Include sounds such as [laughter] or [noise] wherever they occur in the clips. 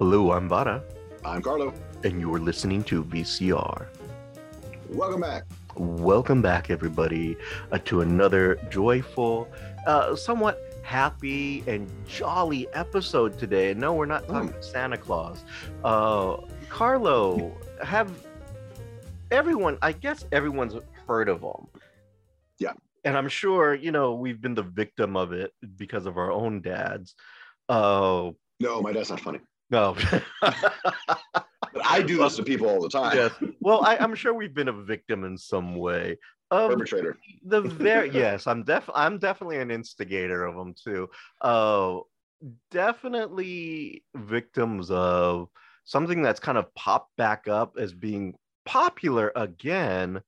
Hello, I'm Vara, I'm Carlo. and you're listening to VCR. Welcome back. Welcome back, everybody, uh, to another joyful, uh, somewhat happy and jolly episode today. No, we're not talking Santa Claus. Uh, Carlo, have everyone, I guess everyone's heard of them. Yeah. And I'm sure, you know, we've been the victim of it because of our own dads. Uh, No, my dad's not funny. No. [laughs] But I do this to people all the time. yes. Well, I, I'm sure we've been a victim in some way. Of Perpetrator. the very yes, I'm def I'm definitely an instigator of them too. Uh, definitely victims of something that's kind of popped back up as being popular again.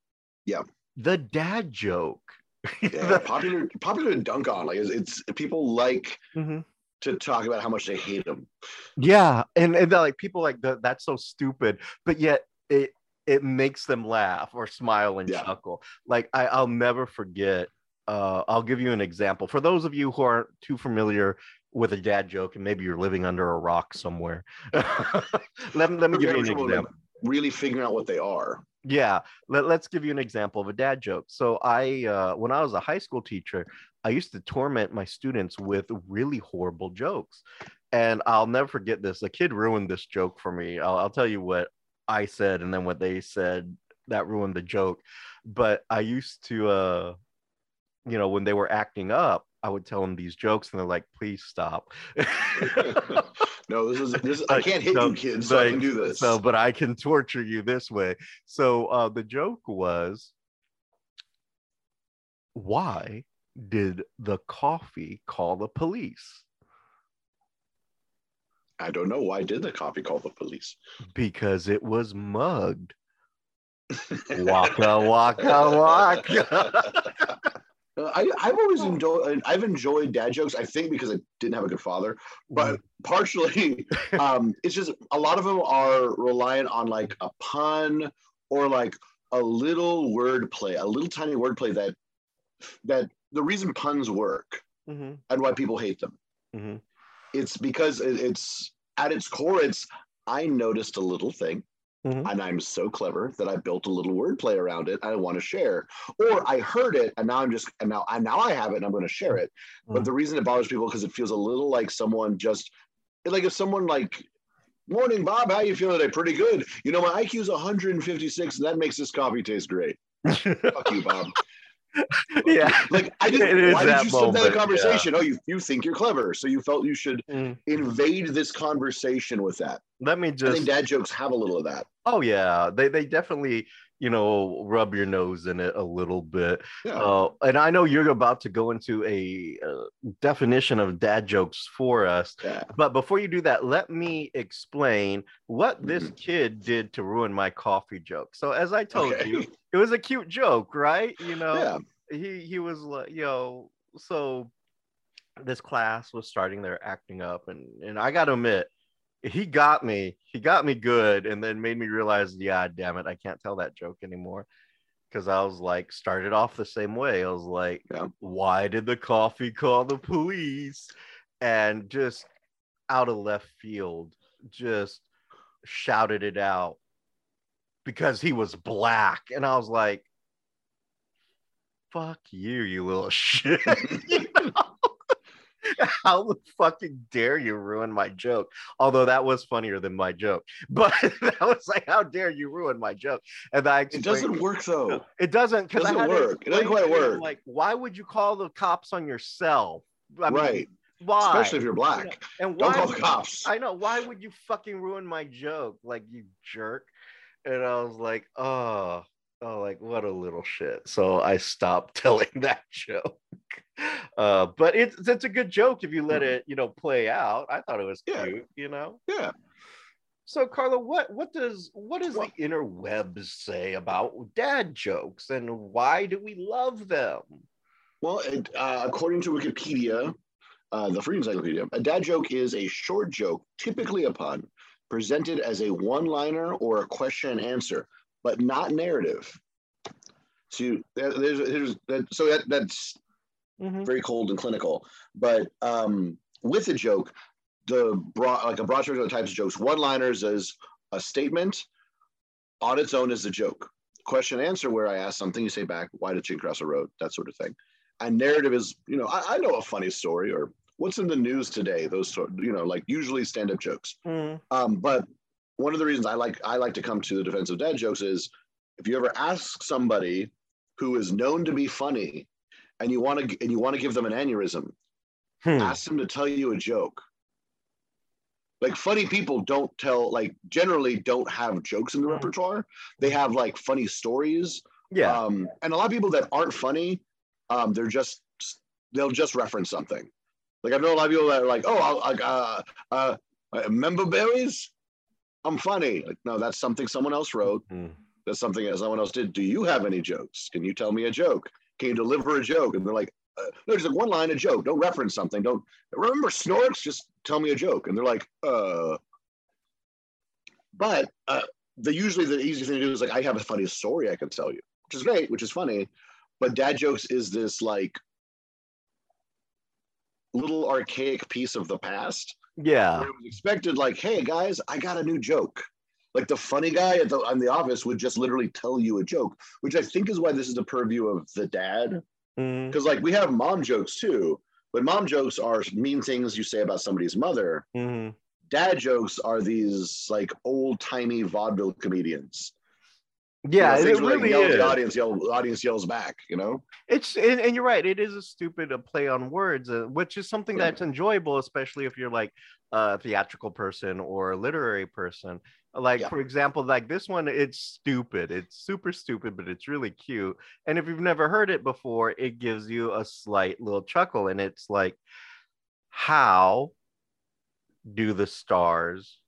Yeah. The dad joke. [laughs] Yeah, popular, popular to dunk on. Like it's, it's people like Mhm. To talk about how much they hate them. Yeah, and and like people like that. That's so stupid, but yet it it makes them laugh or smile and Yeah. chuckle. Like I, I'll never forget. Uh, I'll give you an example for those of you who aren't too familiar with a dad joke, and maybe you're living under a rock somewhere. [laughs] let, me- let me give you an example. Really figuring out what they are. Yeah, let, let's give you an example of a dad joke. So I, uh, when I was a high school teacher, I used to torment my students with really horrible jokes, and I'll never forget this. A kid ruined this joke for me. I'll, I'll tell you what I said, and then what they said that ruined the joke. But I used to, uh, you know, when they were acting up, I would tell them these jokes, and they're like, "Please stop." [laughs] No, this is this. I can't hit so- you, kids. So I can do this. So, but I can torture you this way. So uh, the joke was, why did the coffee call the police? I don't know why did the coffee call the police. Because it was mugged. Waka waka waka. [laughs] I, I've always enjoyed. I've enjoyed dad jokes. I think because I didn't have a good father, but partially, [laughs] um, it's just a lot of them are reliant on like a pun or like a little wordplay, a little tiny wordplay that that the reason puns work Mhm, and why people hate them. mhm. It's because it's at its core. It's I noticed a little thing. Mhm. And I'm so clever that I built a little wordplay around it. I want to share, or I heard it, and now I'm just and now and now I have it, and I'm going to share it. But Mhm. the reason it bothers people because it feels a little like someone just like if someone like, "Morning, Bob, how you feeling today? Pretty good. You know, my IQ is 156, and that makes this coffee taste great. [laughs] Fuck you, Bob. [laughs] yeah. Like I It didn't. is Why did you start moment, that conversation? Oh, you you think you're clever, so you felt you should Mm. invade this conversation with that. Let me I just think dad jokes have a little of that. Oh yeah, they they definitely you know rub your nose in it a little bit. Yeah. Uh, and I know you're about to go into a uh, definition of dad jokes for us, yeah. but before you do that, let me explain what this kid did to ruin my coffee joke. So as I told Okay. you, [laughs] it was a cute joke, right? You know, Yeah. he he was like, you know, so this class was starting their acting up, and and I got to admit, he got me. He got me good, and then made me realize, yeah, damn it, I can't tell that joke anymore. Because I was like, started off the same way. I was like, Yeah. why did the coffee call the police? And just out of left field, just shouted it out because he was black. And I was like, fuck you, you little [laughs] shit. You? [laughs] [laughs] How the fucking dare you ruin my joke? Although that was funnier than my joke, [laughs] but that was like, how dare you ruin my joke? And I It doesn't work though. It doesn't because I Doesn't had work. It doesn't quite work. Like, why would you call the cops on yourself? I mean, right. Why? Especially if you're black. and Don't why call the cops. I know. Why would you fucking ruin my joke? Like you jerk. And I was like, oh, oh, like what a little shit. So I stopped [laughs] telling that joke. Uh, but it's it's a good joke if you let it, you know, play out. I thought it was Yeah. cute, you know. Yeah. So Carla, what what does what does Well- the interwebs say about dad jokes and why do we love them? Well, it, uh, according to Wikipedia, uh, the Free Encyclopedia, a dad joke is a short joke, typically a pun, presented as a one-liner or a question and answer, but not narrative. So there- there's, there's that, so that, that's Mhm. very cold and clinical. But um, with a joke, the broad like a broad spectrum of types of jokes. One liners is a statement on its own is a joke. Question answer where I ask something, you say back, why did you cross a road? That sort of thing. And narrative is, you know, I, I know a funny story or what's in the news today. Those sort, you know, like usually stand-up jokes. Mm. Um, but one of the reasons I like I like to come to the defense of dad jokes is if you ever ask somebody who is known to be funny and you want to and you want to give them an aneurysm, Hmm. ask them to tell you a joke. Like funny people don't tell like generally don't have jokes in the Hmm. repertoire. They have like funny stories. Yeah. Um, and a lot of people that aren't funny, um, they're just they'll just reference something. Like I know a lot of people that are like, oh, I'll, like uh, uh, uh, member berries. I'm funny. Like no, that's something someone else wrote. Mm. That's something that someone else did. Do you have any jokes? Can you tell me a joke? Can you deliver a joke? And they're like, uh, no, just like one line, a joke. Don't reference something. Don't remember Snorks. Just tell me a joke. And they're like, uh. But uh, the usually the easy thing to do is like, I have a funny story I can tell you, which is great, which is funny. But dad jokes is this like little archaic piece of the past Yeah. it was expected like hey guys i got a new joke like the funny guy at the on the office would just literally tell you a joke which i think is why this is the purview of the dad Mm. because like we have mom jokes too but mom jokes are mean things you say about somebody's mother Mhm. dad jokes are these like old timey vaudeville comedians Yeah, you know, it things where, like, really yell is. the audience yell the audience yells back you know It's and, and you're right. It is a stupid uh, play on words, uh, which is something Yeah. that's enjoyable, especially if you're like a theatrical person or a literary person. Like Yeah. for example, like this one, it's stupid. It's super stupid, but it's really cute. And if you've never heard it before, it gives you a slight little chuckle, and it's like, how do the stars?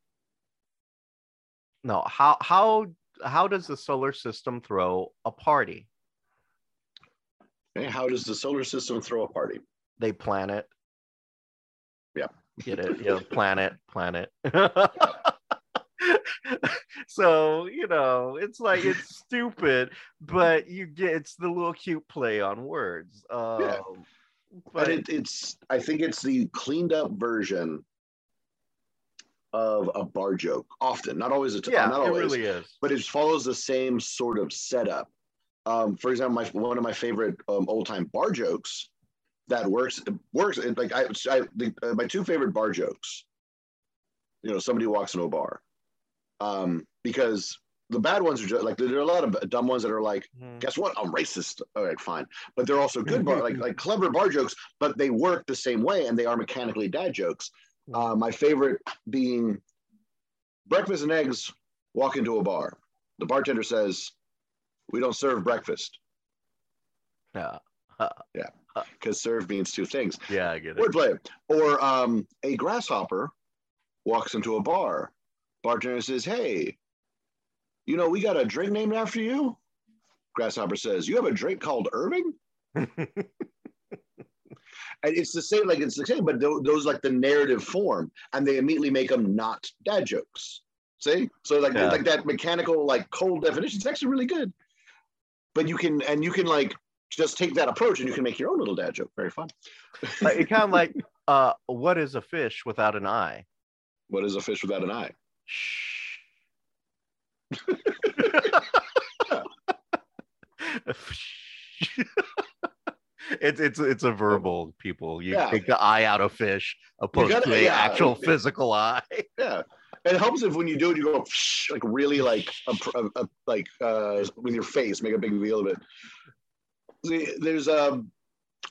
No, how how how does the solar system throw a party? How does the solar system throw a party they planet. Yeah. Get it? [laughs] Yeah, planet, planet. [laughs] so, you know, it's like it's [laughs] stupid, but you get it's the little cute play on words. Um, Yeah. but but it, it's i think it's the cleaned up version of a bar joke often not always a t- yeah, not it always really is. but it follows the same sort of setup um, for example my, one of my favorite um, old time bar jokes that works works it, like i, I the, uh, my two favorite bar jokes you know somebody walks into a bar um, because the bad ones are just like there are a lot of dumb ones that are like Mhm. guess what? I'm racist. All right, fine. But they're also good bar, like [laughs] like clever bar jokes, but they work the same way and they are mechanically dad jokes. Uh, my favorite being breakfast and eggs walk into a bar. The bartender says, "We don't serve breakfast Yeah. [laughs] Yeah. Because serve means two things." Yeah, I get it. Wordplay. Or um, a grasshopper walks into a bar. Bartender says, "Hey, you know we got a drink named after you." Grasshopper says, "You have a drink called Irving." [laughs] and it's the same like it's the same but tho- those like the narrative form and they immediately make them not dad jokes. See? So like Yeah. like that mechanical like cold definition is actually really good. But you can and you can like just take that approach and you can make your own little dad joke. Very fun. Uh, it kind of like uh what is a fish without an eye? what is a fish without an eye? Shh. [laughs] [laughs] [laughs] it's it's it's a verbal people. You Yeah. take the eye out of fish opposed gotta- to an yeah. actual physical eye. [laughs] yeah it helps if when you do it you go like really like a, a, a- like uh with your face make a big deal of it See, there's um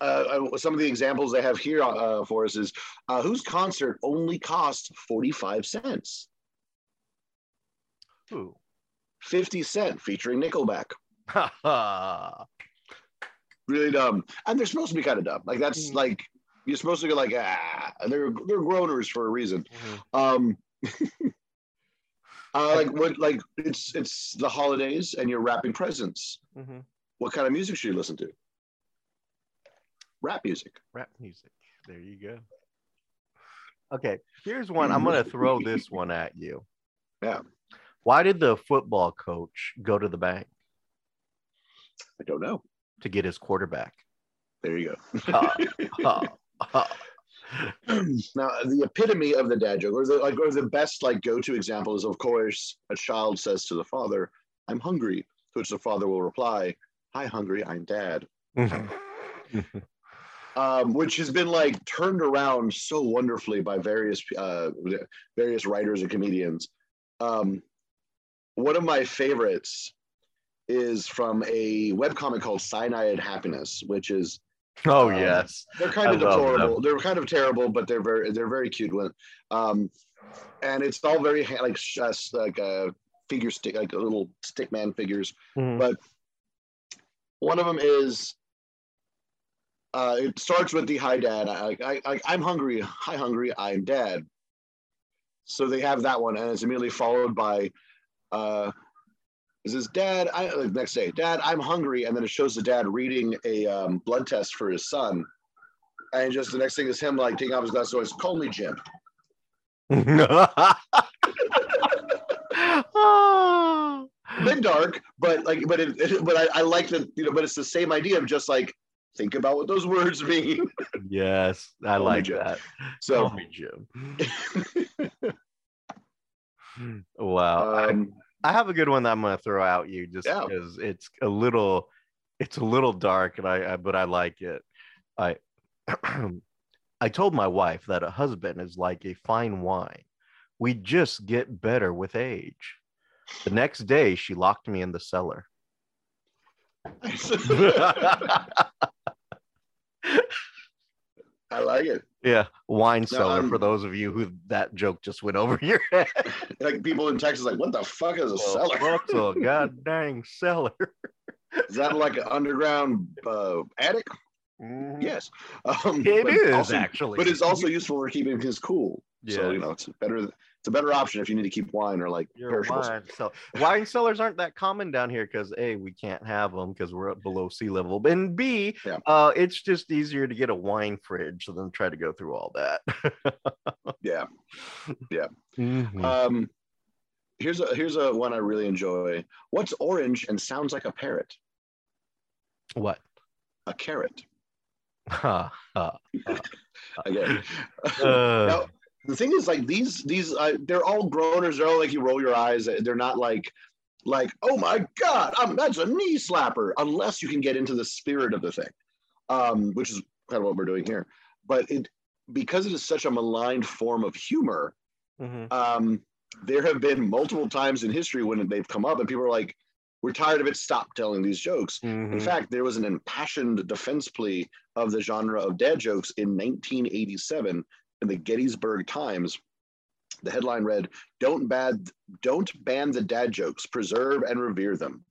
uh, uh, some of the examples they have here uh, for us is uh, whose concert only cost 45 cents Ooh. 50 cent featuring nickelback Ha [laughs] [laughs] ha. Really dumb and they're supposed to be kind of dumb like that's Mm. like you're supposed to go like ah And they're they're groaners for a reason Mhm. um [laughs] uh, like what like it's it's the holidays and you're wrapping presents Mhm. what kind of music should you listen to rap music Rap music. There you go. Okay, here's one. I'm gonna [laughs] throw this one at you. Yeah. Why did the football coach go to the bank i don't know to get his quarterback? there you go Ha, ha, ha. now, the epitome of the dad joke, or the like, or the best like go-to example is, of course, a child says to the father, "I'm hungry," to which the father will reply, "Hi, hungry. I'm dad." um, which has been like turned around so wonderfully by various uh, various writers and comedians. Um, one of my favorites is from a webcomic called Cyanide Happiness, which is oh um, yes, they're kind of I love deplorable. They're kind of terrible, but they're very they're very cute. One, um, and it's all very like sh- uh, like uh, figure stick like a little stickman figures. Mhm. But one of them is uh, it starts with the hi dad. I, I, I I'm hungry. Hi hungry. I'm dad. So they have that one, and it's immediately followed by. Uh, is this dad? I uh, next day, dad, I'm hungry, and then it shows the dad reading a um, blood test for his son, and just the next thing is him like taking off his glasses. Call me Jim. [laughs] A dark, but like, but it, it- but I, I like that you know. But it's the same idea of just like think about what those words mean. yes, I Call like that. So Call me Jim. [laughs] wow. I- um, I have a good one that I'm gonna throw out you just Yeah. because it's a little it's a little dark and I, I but I like it. I [clears throat] I told my wife that a husband is like a fine wine. We just get better with age. The next day she locked me in the cellar. [laughs] I like it. Yeah, wine cellar um, for those of you who that joke just went over [laughs] your head. [laughs] Like people in Texas, like, what the fuck is a cellar? What's a [laughs] god dang cellar? Is that like an underground uh, attic? Yes. Um, It is also- actually. but it's also useful for keeping his cool. So you know, it's better. It's a better option if you need to keep wine or like Your perishables. wine cell- wine cellars aren't that common down here because a we can't have them because we're up below sea level, and b Yeah. uh, it's just easier to get a wine fridge than try to go through all that. [laughs] Yeah. Mhm. Um, here's a here's a one I really enjoy. What's orange and sounds like a parrot? what? A carrot. Ha, [laughs] [laughs] ha. Again. Uh, Now, the thing is, like these these uh, they're all groaners. They're all like you roll your eyes. They're not like like oh my god, um, that's a knee slapper. Unless you can get into the spirit of the thing, um, which is kind of what we're doing here. But it because it is such a maligned form of humor. mhm. Um, there have been multiple times in history when they've come up and people are like, "We're tired of it. Stop telling these jokes." In Mhm. fact, there was an impassioned defense plea of the genre of dad jokes in 1987 in the Gettysburg Times. The headline read, "Don't bad, don't ban the dad jokes. Preserve and revere them."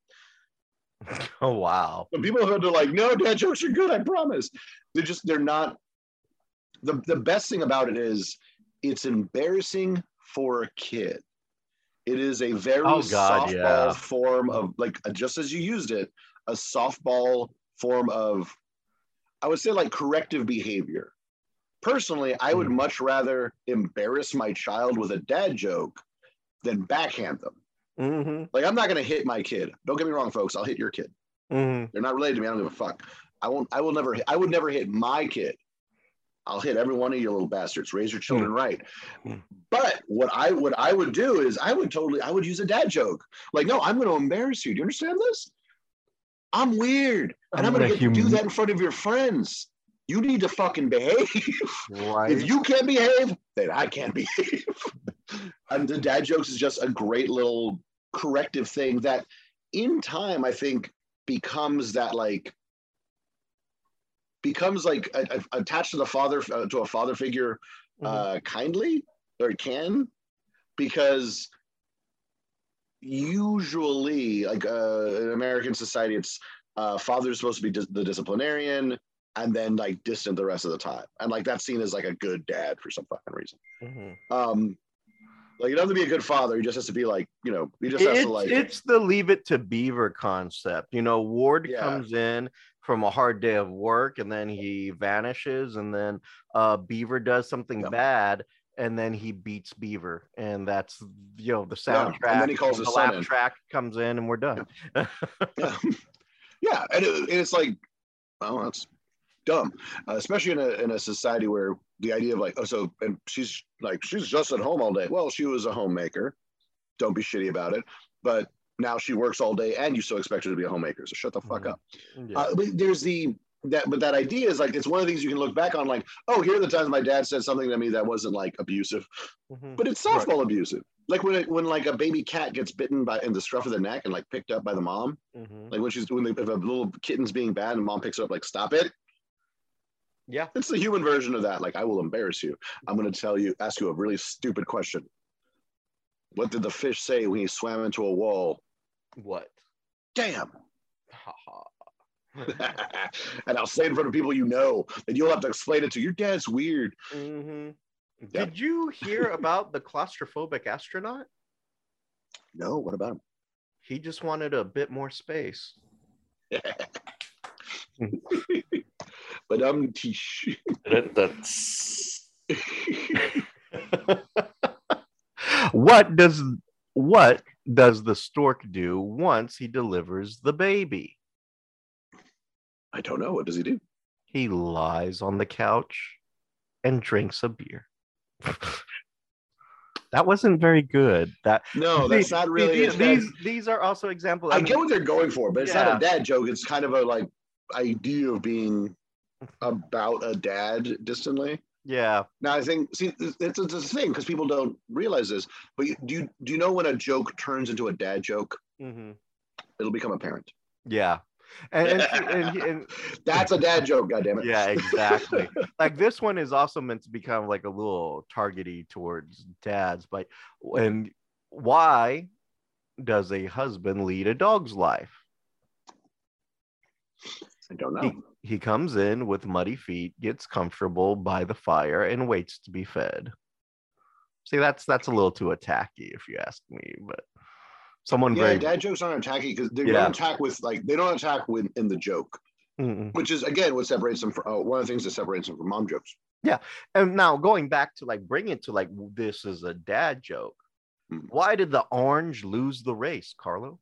[laughs] Oh wow. But people have to like, "No, dad jokes are good. I promise." They're just they're not. The the best thing about it is, it's embarrassing for a kid. It is a very Oh, God, softball yeah. form of like just as you used it, a softball form of, I would say like corrective behavior. Personally, I would Mhm. much rather embarrass my child with a dad joke than backhand them. hmm Like I'm not gonna hit my kid. Don't get me wrong, folks. I'll hit your kid. hmm They're not related to me. I don't give a fuck. I won't. I will never. I would never hit my kid. I'll hit every one of you little bastards. Raise your children right. Hmm. But what I what I would do is I would totally I would use a dad joke. Like, no, I'm going to embarrass you. Do you understand this? I'm weird, and I'm, I'm going to gonna get do that in front of your friends. You need to fucking behave. Right. if you can't behave, then I can't behave. and the dad jokes is just a great little corrective thing that, in time, I think becomes that like becomes like a, a- attached to the father uh, to a father figure Mhm. uh, kindly or can because usually like uh, in american society it's uh, father's supposed to be dis- the disciplinarian and then like distant the rest of the time and like that's seen as like a good dad for some fucking reason Mhm. um like he doesn't have to be a good father he just has to be like you know he just has it's, to like it's the leave it to beaver concept you know ward Yeah. comes in from a hard day of work and then he vanishes and then uh beaver does something Yeah. bad and then he beats beaver and that's you know the Yeah, soundtrack and then he calls the his son laugh in. track comes in and we're done yeah, [laughs] yeah and, it, and it's like well that's dumb uh, especially in a, in a society where the idea of like, oh, so and she's like, she's just at home all day. Well, she was a homemaker. Don't be shitty about it. But now she works all day, and you still expect her to be a homemaker. So shut the fuck Mhm. up. Yeah. Uh, but there's the that, but that idea is like it's one of the things you can look back on, like, oh, here are the times my dad said something to me that wasn't like abusive, Mhm. but it's softball abusive. Like when it, when like a baby cat gets bitten by in the scruff of the neck and like picked up by the mom, Mhm. like when she's when the, if a little kitten's being bad and mom picks it up, like stop it. Yeah. It's the human version of that. Like I will embarrass you. I'm going to tell you, ask you a really stupid question. What did the fish say when he swam into a wall? What? Damn. [laughs] And I'll say it in front of people you know, and you'll have to explain it to your dad's weird. Mhm. Yep. Did you hear about the claustrophobic astronaut? No, what about him? He just wanted a bit more space. [laughs] him? but um, tish. [laughs] [laughs] what does what does the stork do once he delivers the baby? I don't know. What does he do? He lies on the couch and drinks a beer. [laughs] that wasn't very good. That No, that's See, not really. these, it's not- these these are also examples. I mean, get what they're going for, but it's not a dad joke. It's kind of a like idea of being about a dad distantly. yeah. Now I think see it's, it's, a thing because people don't realize this. But you, do you do you know when a joke turns into a dad joke? mhm, It'll become apparent. Yeah. And, and, and, and- [laughs] That's a dad joke. God damn it. yeah, exactly. [laughs] like this one is also meant to become like a little targety towards dads, but and why does a husband lead a dog's life? I don't know. He, he comes in with muddy feet, gets comfortable by the fire, and waits to be fed. See, that's that's a little too attacky, if you ask me. But someone yeah, very dad jokes aren't attacky because they Yeah. don't attack with like they don't attack with in the joke, Mm-mm. which is again what separates them from uh, one of the things that separates them from mom jokes. Yeah, and now going back to like bring it to like this is a dad joke. Hmm. Why did the orange lose the race, Carlo?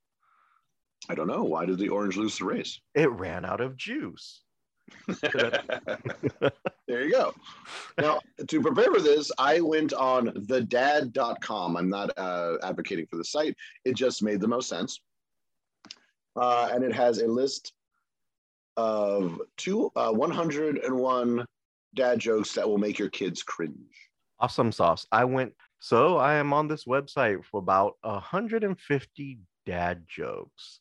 I don't know why did the orange lose the race. It ran out of juice. [laughs] there you go. Now, to prepare for this, I went on thedad.com. I'm not uh, advocating for the site, it just made the most sense. Uh, and it has a list of two, uh, 101 dad jokes that will make your kids cringe. Awesome sauce. I went so I am on this website for about 150 dad jokes.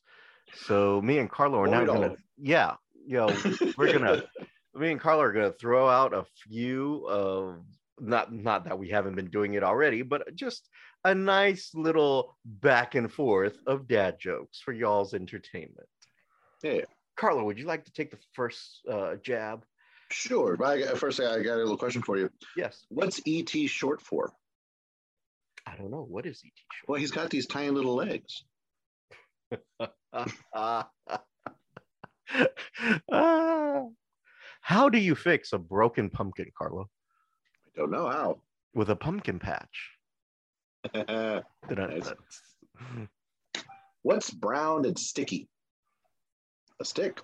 So me and Carlo are now gonna yeah, yo, we're gonna [laughs] me and Carlo are gonna throw out a few of not not that we haven't been doing it already, but just a nice little back and forth of dad jokes for y'all's entertainment. Yeah. Carlo, would you like to take the first uh, jab? Sure. But I, first, I got a little question for you. Yes. What's ET short for? I don't know. What is ET short? Well, he's got these tiny little legs. [laughs] Ah. [laughs] How do you fix a broken pumpkin, Carlo? I don't know how. With a pumpkin patch. [laughs] Nice. What's [laughs] brown and sticky? A stick.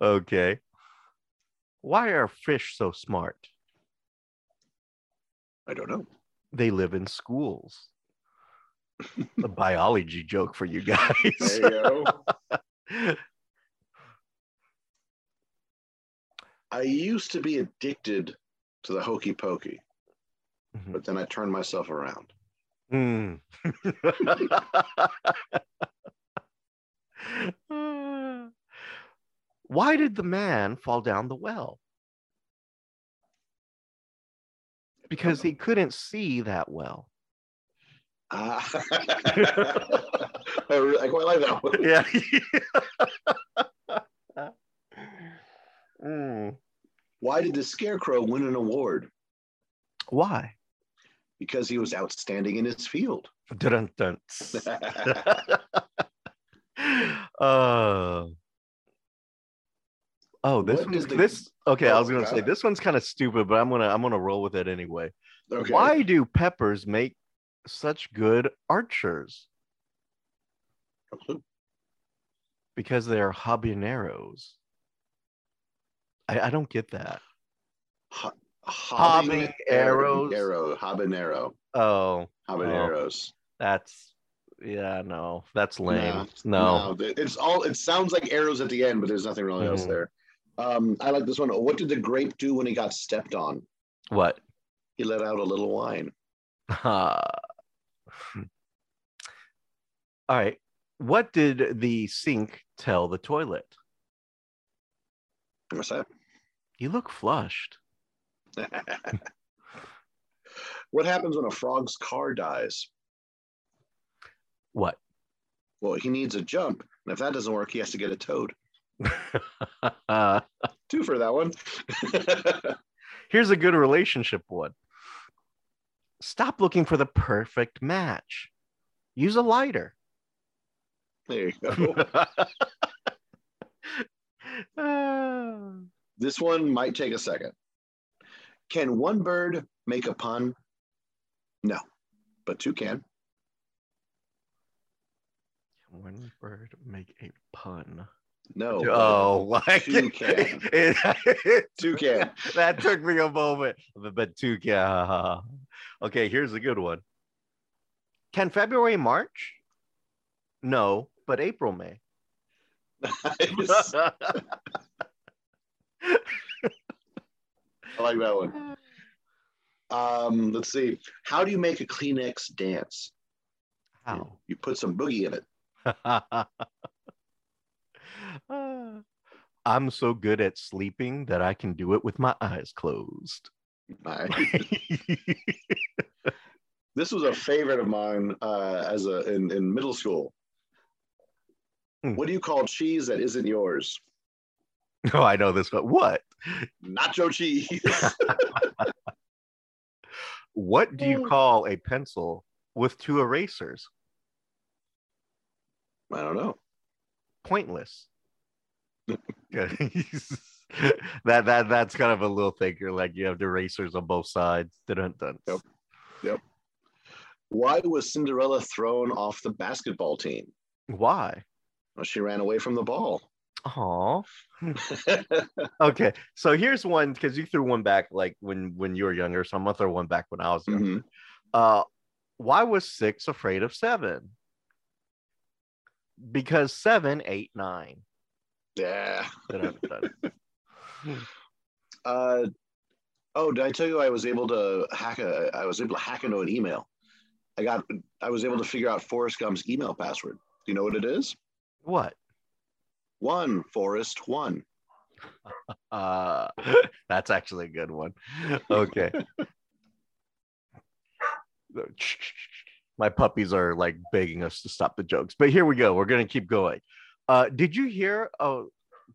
Okay. Why are fish so smart? I don't know. They live in schools. A biology joke for you guys. You. [laughs] I used to be addicted to the hokey pokey, Mhm. but then I turned myself around. Hmm. [laughs] Why did the man fall down the well? Because he couldn't see that well. Ah. [laughs] I, really, I quite like that one. Yeah. [laughs] Mm. Why did the scarecrow win an award? Why? Because he was outstanding in his field. [laughs] Dun, dun. uh, oh, this is the- this. Okay, I Oh, was gonna say this one's kind of stupid, but I'm gonna I'm gonna roll with it anyway. okay. Why do peppers make such good archers? Because they're habaneros. I, I don't get that. Hobbing arrows. Arrow. Habanero. Oh, Habaneros. that's yeah, no, that's lame. No, No. th- it's all. It sounds like arrows at the end, but there's nothing really else Mhm. there. Um, I like this one. What did the grape do when he got stepped on? What? He let out a little wine. [laughs] Uh, all right. What did the sink tell the toilet? What's that? You look flushed. [laughs] what happens when a frog's car dies? What? Well, he needs a jump, and if that doesn't work, he has to get a toad. [laughs] Two for that one. [laughs] here's a good relationship one. Stop looking for the perfect match. Use a lighter. there you go. [laughs] This one might take a second. Can one bird make a pun? No, but two can. One bird make a pun. No. Oh, [laughs] like Two can. it- [laughs] Two can. that took me a moment, but, but two can. Okay, here's a good one. Can February March? No, but April May. Nice. [laughs] I like that one. Um, let's see. How do you make a Kleenex dance? How? You put some boogie in it. [sighs] I'm so good at sleeping that I can do it with my eyes closed. Nice. [laughs] this was a favorite of mine uh, as a in, in middle school. Hmm. What do you call cheese that isn't yours? oh, I know this but What? Nacho cheese. [laughs] What do you call a pencil with two erasers? I don't know. Pointless. [laughs] That that that's kind of a little thinker. Like you have the racers on both sides. Dun, dun. Yep. Yep. Why was Cinderella thrown off the basketball team? Why? Well, she ran away from the ball. Aw. [laughs] Okay, so here's one because you threw one back like when when you were younger. So I'm gonna throw one back when I was younger. Mhm. Uh, why was six afraid of seven? Because seven, eight, nine. Yeah. [laughs] Uh, oh, did I tell you I was able to hack a? I was able to hack into an email. I got. I was able to figure out Forrest Gump's email password. Do you know what it is? what? One Forrest one. [laughs] Uh, that's actually a good one. Okay. [laughs] My puppies are like begging us to stop the jokes, but here we go. We're gonna keep going. Uh, did you hear? Oh,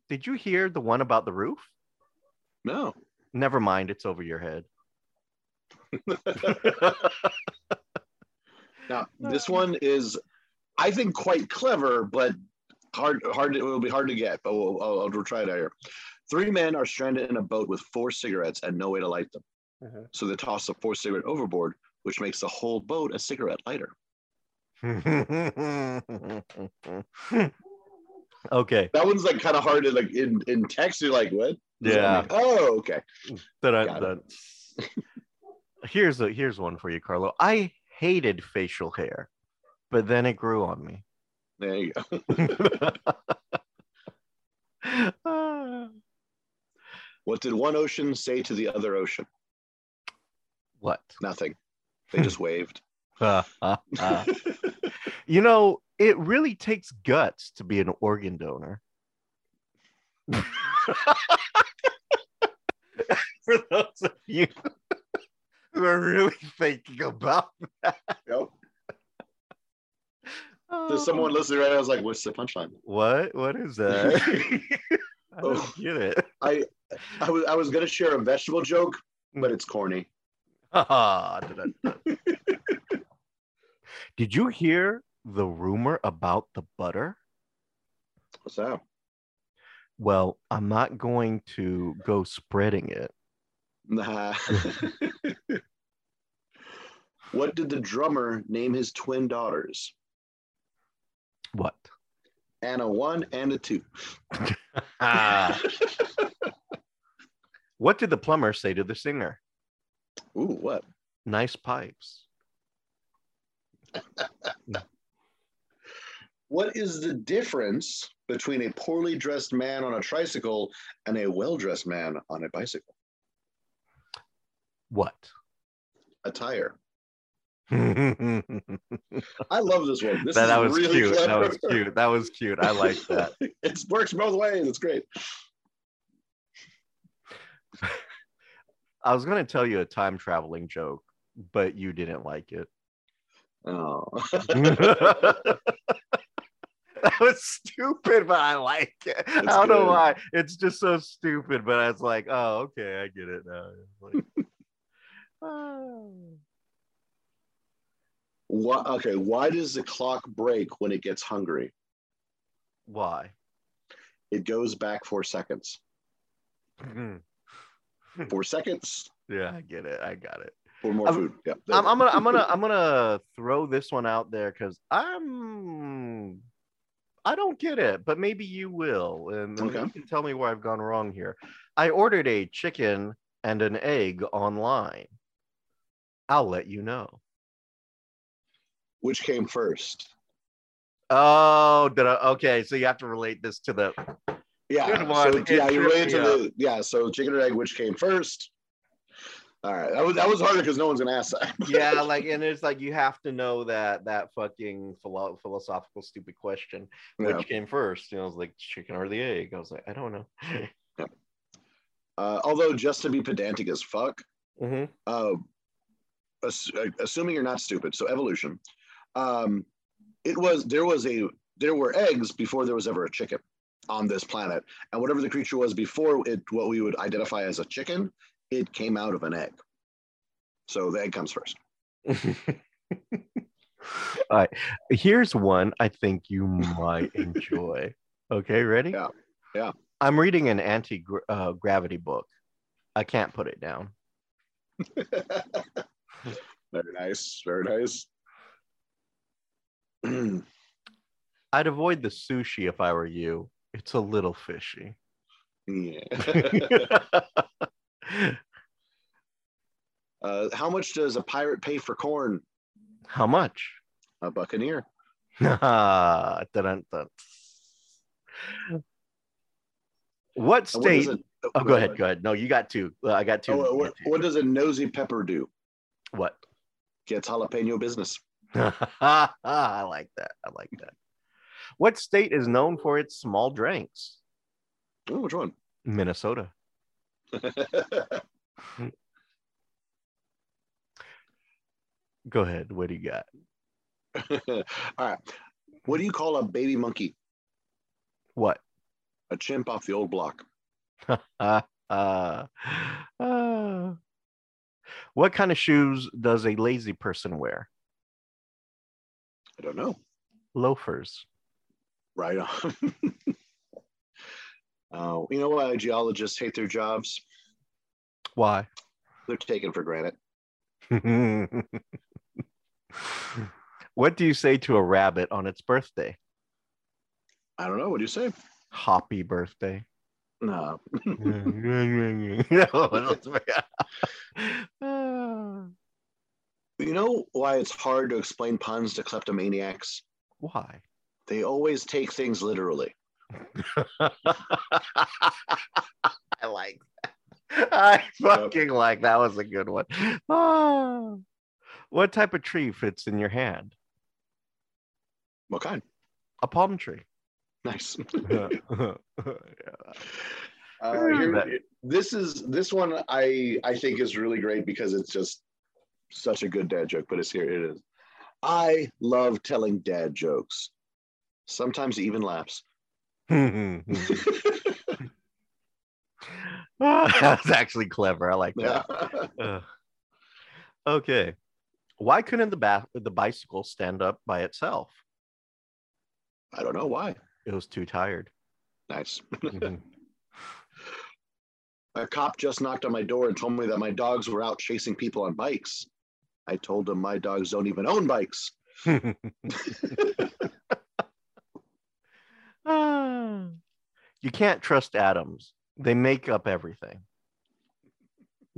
did you hear the one about the roof? No. Never mind, it's over your head. [laughs] Now this one is, I think, quite clever, but hard. Hard. It will be hard to get, but we'll, I'll, I'll try it out here. Three men are stranded in a boat with four cigarettes and no way to light them. Mhm. So they toss the fourth cigarette overboard, which makes the whole boat a cigarette lighter. [laughs] okay. That one's like kind of hard to like in in text. You're like, what? Yeah. Oh, okay. Dun, Got dun. [laughs] here's a here's one for you, Carlo. I hated facial hair, but then it grew on me. There you go. [laughs] What did one ocean say to the other ocean? what? Nothing. They just waved. [laughs] you know, it really takes guts to be an organ donor. [laughs] For those of you who are really thinking about that. Yep. There's someone listening right now. I was like, "What's the punchline?" What? What is that? [laughs] I don't Oh. get it. I I was I was gonna share a vegetable joke, but it's corny. Ah. Did you hear the rumor about the butter? What's that? Well, I'm not going to go spreading it. Nah. [laughs] what did the drummer name his twin daughters? What? Anna one and a two. Ah, [laughs] What did the plumber say to the singer? Ooh, what? Nice pipes. [laughs] What is the difference between a poorly dressed man on a tricycle and a well dressed man on a bicycle? What? Attire. that, [laughs] I love this one. This that is was really cute. That was cute. That was cute. I like that. [laughs] it works both ways. It's great. I was going to tell you a time traveling joke, but you didn't like it. Oh. [laughs] that was stupid, but I like it. I don't know why. It's just so stupid, but I was like, oh, okay, I get it now. It's like, oh. [laughs] [sighs] Why, okay, why does the clock break when it gets hungry? Why? It goes back four seconds. [laughs] Four seconds yeah, I get it. I got it. For more I'm- food. Yeah. I'm, I'm gonna I'm gonna [laughs] I'm gonna throw this one out there because I'm I don't get it, but maybe you will, and Okay. you can tell me where I've gone wrong here. I ordered a chicken and an egg online. I'll let you know. Which came first? Oh, did I, okay. So you have to relate this to the Yeah. Good one. So, yeah, you tripped related to the yeah. So chicken or egg, which came first? All right, that was that was harder because no one's gonna ask that. [laughs] yeah, like, and it's like you have to know that that fucking philo- philosophical stupid question, which Yeah. came first. You know, it was like chicken or the egg. I was like, I don't know. Uh, although just to be pedantic as fuck, hmm uh, ass- uh, assuming you're not stupid, so evolution, um, it was there was a there were eggs before there was ever a chicken on this planet, and whatever the creature was before it, what we would identify as a chicken, it came out of an egg. So the egg comes first. [laughs] All right. Here's one I think you might [laughs] enjoy. Okay, ready? Yeah, yeah. I'm reading an anti uh, gravity book. I can't put it down. [laughs] very nice, very nice. [clears throat] I'd avoid the sushi if I were you. It's a little fishy. yeah. Uh, how much does a pirate pay for corn? How much? A buccaneer. [laughs] What And what state? a- Oh, go ahead. Go ahead. No, you got two. Uh, I got two. Oh, what, got two. what does a nosy pepper do? What? Gets jalapeno business. [laughs] I like that. I like that. What state is known for its small drinks? Oh, which one? Minnesota. [laughs] Go ahead. What do you got? All right. What do you call a baby monkey? What? A chimp off the old block. Uh, [laughs] uh. What kind of shoes does a lazy person wear? I don't know. Loafers. Right on. [laughs] uh, you know why geologists hate their jobs? Why? They're taken for granted. [laughs] what do you say to a rabbit on its birthday? I don't know. What do you say? Happy birthday. No. [laughs] You know why it's hard to explain puns to kleptomaniacs? Why? They always take things literally. [laughs] I like that. I fucking like that was a good one. Ah. What type of tree fits in your hand? What kind? A palm tree. Nice. [laughs] Yeah. [laughs] Uh, here- this is this one I I think is really great because it's just such a good dad joke. But it's here it is. I love telling dad jokes. Sometimes even laughs. [laughs] That's actually clever. I like that. Ugh. okay. Why couldn't the ba- the bicycle stand up by itself? I don't know why. It was too tired. Nice. Mhm. [laughs] A cop just knocked on my door and told me that my dogs were out chasing people on bikes. I told him my dogs don't even own bikes. [laughs] [sighs] You can't trust atoms. They make up everything.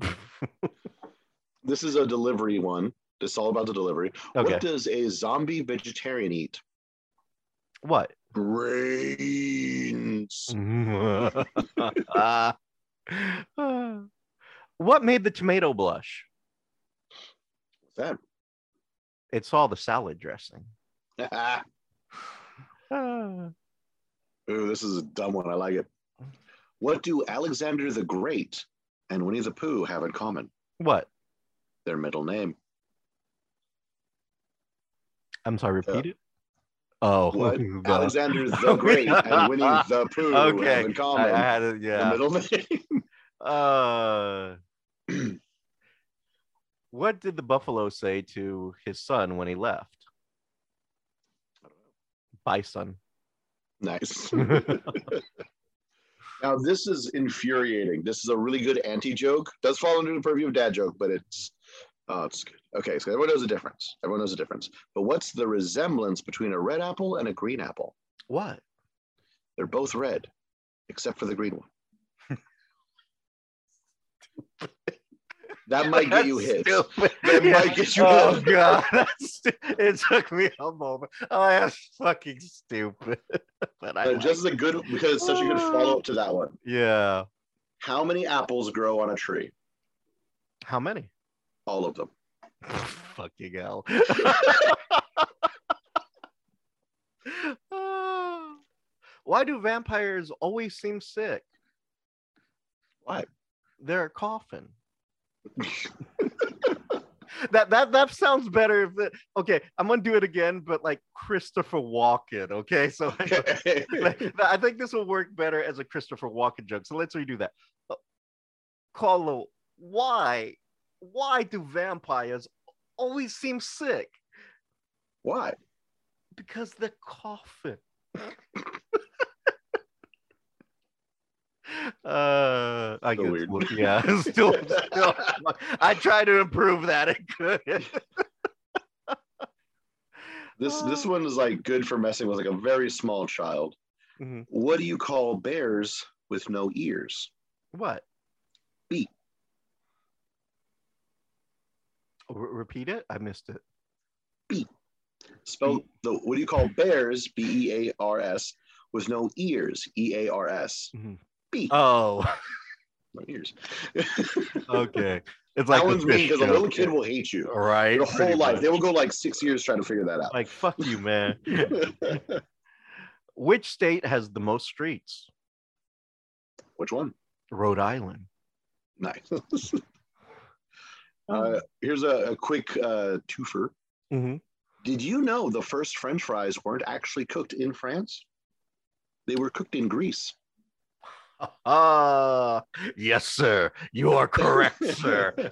[laughs] This is a delivery one. This is all about the delivery. Okay. What does a zombie vegetarian eat? What? Brains. [laughs] [laughs] what made the tomato blush? What's that? It saw the salad dressing. [sighs] [sighs] Ah. Ooh, this is a dumb one. I like it. What do Alexander the Great and Winnie the Pooh have in common? What? Their middle name. I'm sorry, repeat it. Oh, [laughs] What the- Alexander the Great and Winnie the Pooh okay. have in I, common? I had it. The Yeah. middle name. [laughs] Uh, [clears throat] what did the buffalo say to his son when he left? Bison. Nice. [laughs] Now this is infuriating. This is a really good anti-joke. Does fall under the purview of dad joke, but it's oh, it's good. Okay, so everyone knows the difference. Everyone knows the difference. But what's the resemblance between a red apple and a green apple? What? They're both red, except for the green one. That might get you hit. stupid. That might get you Oh hit. god, [laughs] that's it took me a moment. Oh, that's fucking stupid. [laughs] but I But like just as a good because it's such a good follow-up to that one. yeah. How many apples grow on a tree? How many? All of them. [laughs] fucking hell. Why do vampires always seem sick? Why? They're a coffin. That that that sounds better if it, okay i'm gonna do it again but like christopher walken okay so Okay. [laughs] i think this will work better as a christopher walken joke so let's redo that Uh, Carlo, why why do vampires always seem sick Why? because they're coughing [laughs] uh i So guess weird. we'll- yeah [laughs] still, still i try to improve that it could [laughs] This this Oh. one is like good for messing with like a very small child. Mhm. What do you call bears with no ears? what Beat. R- repeat it i missed it Spell the what do you call bears? B E A R S with no ears. E A R S. Mhm. Oh [laughs] My ears. [laughs] okay it's like that one's mean because a little kid will hate you. right Your whole life. much. They will go like six years trying to figure that out. like fuck you man [laughs] which state has the most streets Which one? rhode island Nice. uh, here's a, a quick uh, twofer. Mhm. Did you know the first French fries weren't actually cooked in France? They were cooked in Greece. Ah, [laughs] yes, sir. You are correct, sir. [laughs]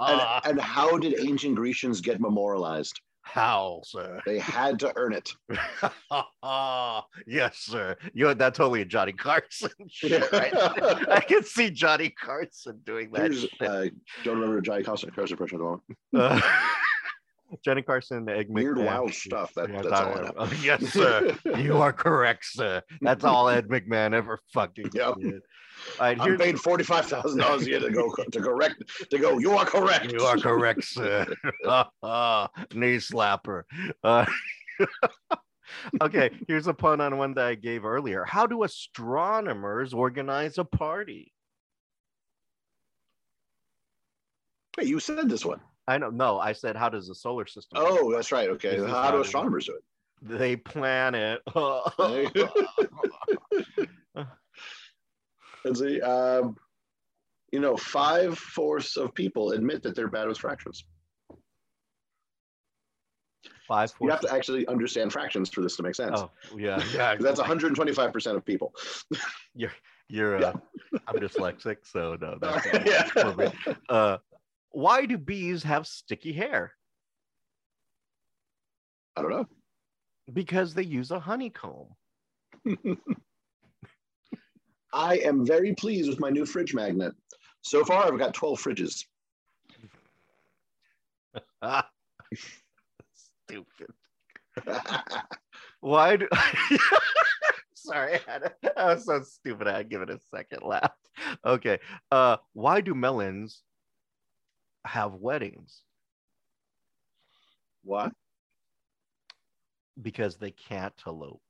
And, and how did [laughs] ancient Grecians get memorialized? How, sir? They had to earn it. yes, sir. You that's totally a Johnny Carson shit, right? I can see Johnny Carson doing that. I uh, don't remember Johnny Carson Carson impression at the moment. Uh, Johnny Carson, Egg Weird, McMahon. wild stuff. That, Yeah, that's all I [laughs] yes, sir. [laughs] You are correct, sir. That's all Ed McMahon ever fucking [laughs] Yep. did. All right, I'm paid forty five thousand dollars a year to go to correct to go. You are correct. You are correct, sir. Knee slapper. Uh, okay, here's a pun on one that I gave earlier. How do astronomers organize a party? Wait, you said this one. I don't know. I said, how does the solar system? work? Oh, that's right. Okay, is how do astronomers do it? They plan it. [laughs] Let's [laughs] see. Um, you know, five fourths of people admit that they're bad with fractions. Five, You have to actually understand fractions for this to make sense. Oh, yeah, [laughs] yeah. That's 125 percent of people. You're. You're uh, I'm dyslexic, so no. That's yeah. Uh, why do bees have sticky hair? I don't know. Because they use a honeycomb. [laughs] I am very pleased with my new fridge magnet. So far, I've got 12 fridges. Stupid. Why do [laughs] sorry, I, had a- I was so stupid I had it a second laugh. Okay. Uh why do melons have weddings Why? because they can't elope.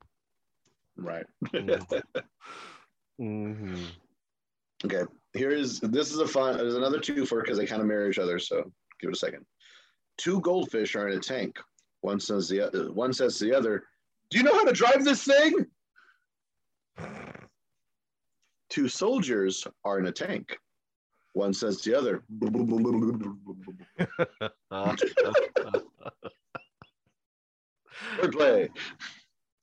Right. hmm [laughs] Okay. Here is this is a fun. There's another two for because they kind of mirror each other. So give it a second. Two goldfish are in a tank. One says the other. One says to the other, "Do you know how to drive this thing?" [sighs] Two soldiers are in a tank. One says to the other, "Wordplay."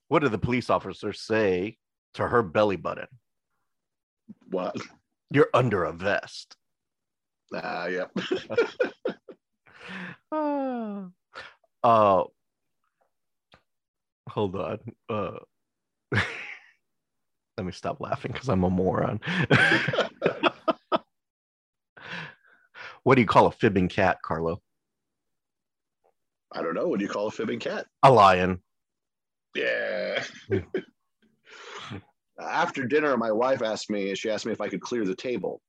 what did the police officer say to her belly button? What? You're under a vest. Ah, yeah. [laughs] Ah. uh, hold on. Uh, [laughs] let me stop laughing because I'm a moron. [laughs] what do you call a fibbing cat, Carlo? I don't know. What do you call a fibbing cat? A lion. Yeah. [laughs] Uh, after dinner, my wife asked me, she asked me if I could clear the table.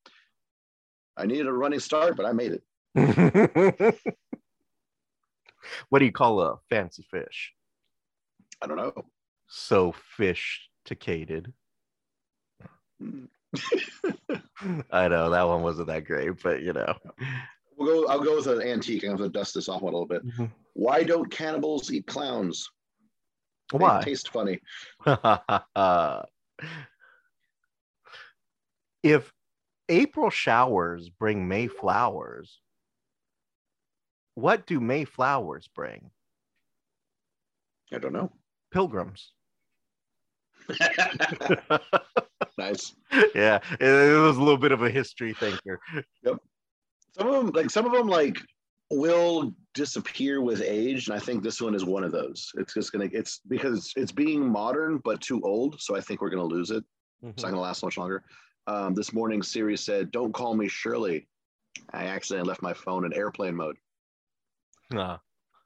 I needed a running start, but I made it. [laughs] what do you call a fancy fish? I don't know. Sophisticated. Hmm. [laughs] I know that one wasn't that great, but you know. We'll go. I'll go with an antique. I'm going to dust this off a little bit. Mm-hmm. Why don't cannibals eat clowns? They Why? taste funny. [laughs] if April showers bring May flowers, what do May flowers bring? I don't know. Pilgrims. [laughs] nice. yeah, it, it was a little bit of a history thinker. Yep. Some of them, like some of them, like will disappear with age, and I think this one is one of those. It's just gonna. It's because it's, it's being modern but too old, so I think we're gonna lose it. It's not gonna last much longer. Um, this morning, Siri said, "Don't call me Shirley." I accidentally left my phone in airplane mode Uh,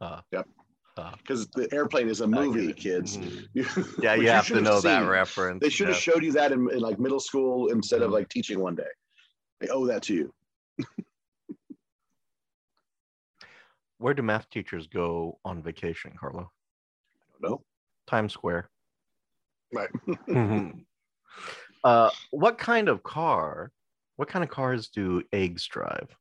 uh, Yep. Uh, because the airplane is a movie, it. kids. [laughs] Mhm. Yeah, you have should to know that reference. They should have yeah. showed you that in, in like middle school instead of Mhm. like teaching one day. They owe that to you. [laughs] Where do math teachers go on vacation, Carlo? No, Times Square. right. [laughs] Mhm. uh, what kind of car? What kind of cars do eggs drive?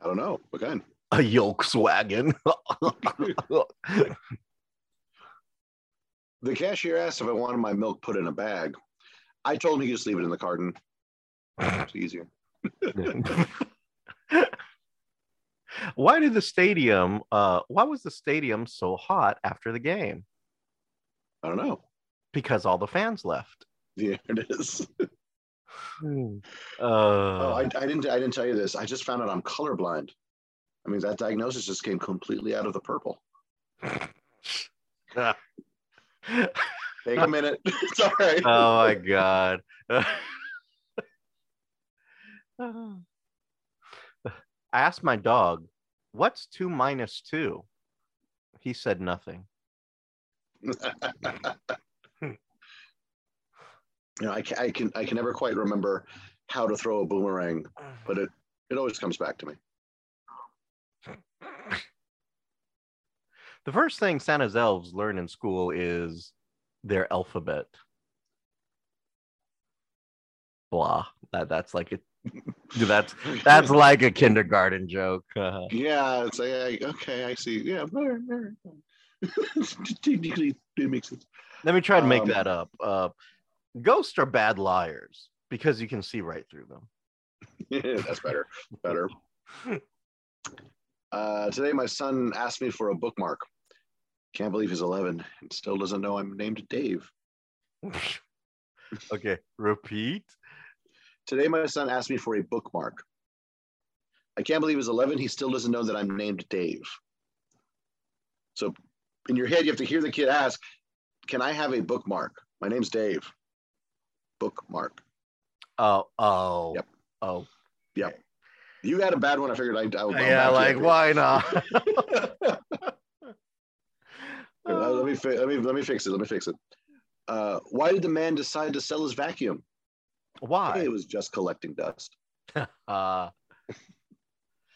I don't know. What kind? A Volkswagen. [laughs] The cashier asked if I wanted my milk put in a bag. I told him could just leave it in the carton. It's easier. [laughs] why did the stadium? Uh, why was the stadium so hot after the game? I don't know. Because all the fans left. Yeah, it is. Uh, Oh, I, I didn't. I didn't tell you this. I just found out I'm colorblind. I mean, that diagnosis just came completely out of the purple. [laughs] Take a minute. [laughs] it's all right. Oh my god. [laughs] I asked my dog, "What's two minus two? He said nothing. you know, I can, I can. I can never quite remember how to throw a boomerang, but it it always comes back to me. The first thing Santa's elves learn in school is their alphabet. Blah. That that's like a [laughs] that's that's like a kindergarten joke. Uh, Yeah, it's like okay. I see. Yeah. Technically, [laughs] it makes sense. let me try to make Um, that up. Uh, ghosts are bad liars because you can see right through them. [laughs] That's better. Better. Uh, today, my son asked me for a bookmark. Can't believe he's 11 and still doesn't know I'm named Dave. [laughs] okay, repeat. Today, my son asked me for a bookmark. I can't believe he's 11. He still doesn't know that I'm named Dave. So, in your head, you have to hear the kid ask, Can I have a bookmark? My name's Dave. Bookmark. Oh, oh, Yep. oh. You got a bad one. I figured I'd. I would yeah, like why not? [laughs] [laughs] Let me fi- let me let me fix it. Let me fix it. Uh, why did the man decide to sell his vacuum? why? It was just collecting dust. [laughs] Uh,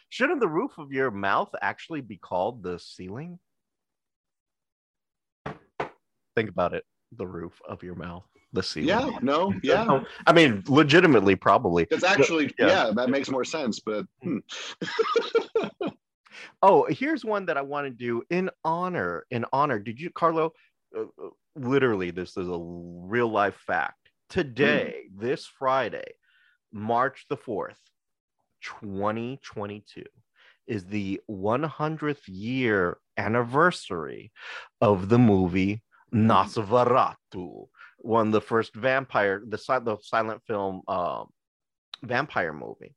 shouldn't the roof of your mouth actually be called the ceiling? Think about it. The roof of your mouth, the ceiling. Yeah, no, [laughs] yeah. I mean, legitimately, probably. It's actually Yeah. yeah. that makes more sense. But hmm. [laughs] Oh, here's one that I want to do in honor. In honor, did you, Carlo? Uh, uh, literally, this is a real life fact. Today, this Friday, March the 4th, 2022, is the 100th year anniversary of the movie Nosferatu, of the first vampire, the, the silent film um, vampire movie.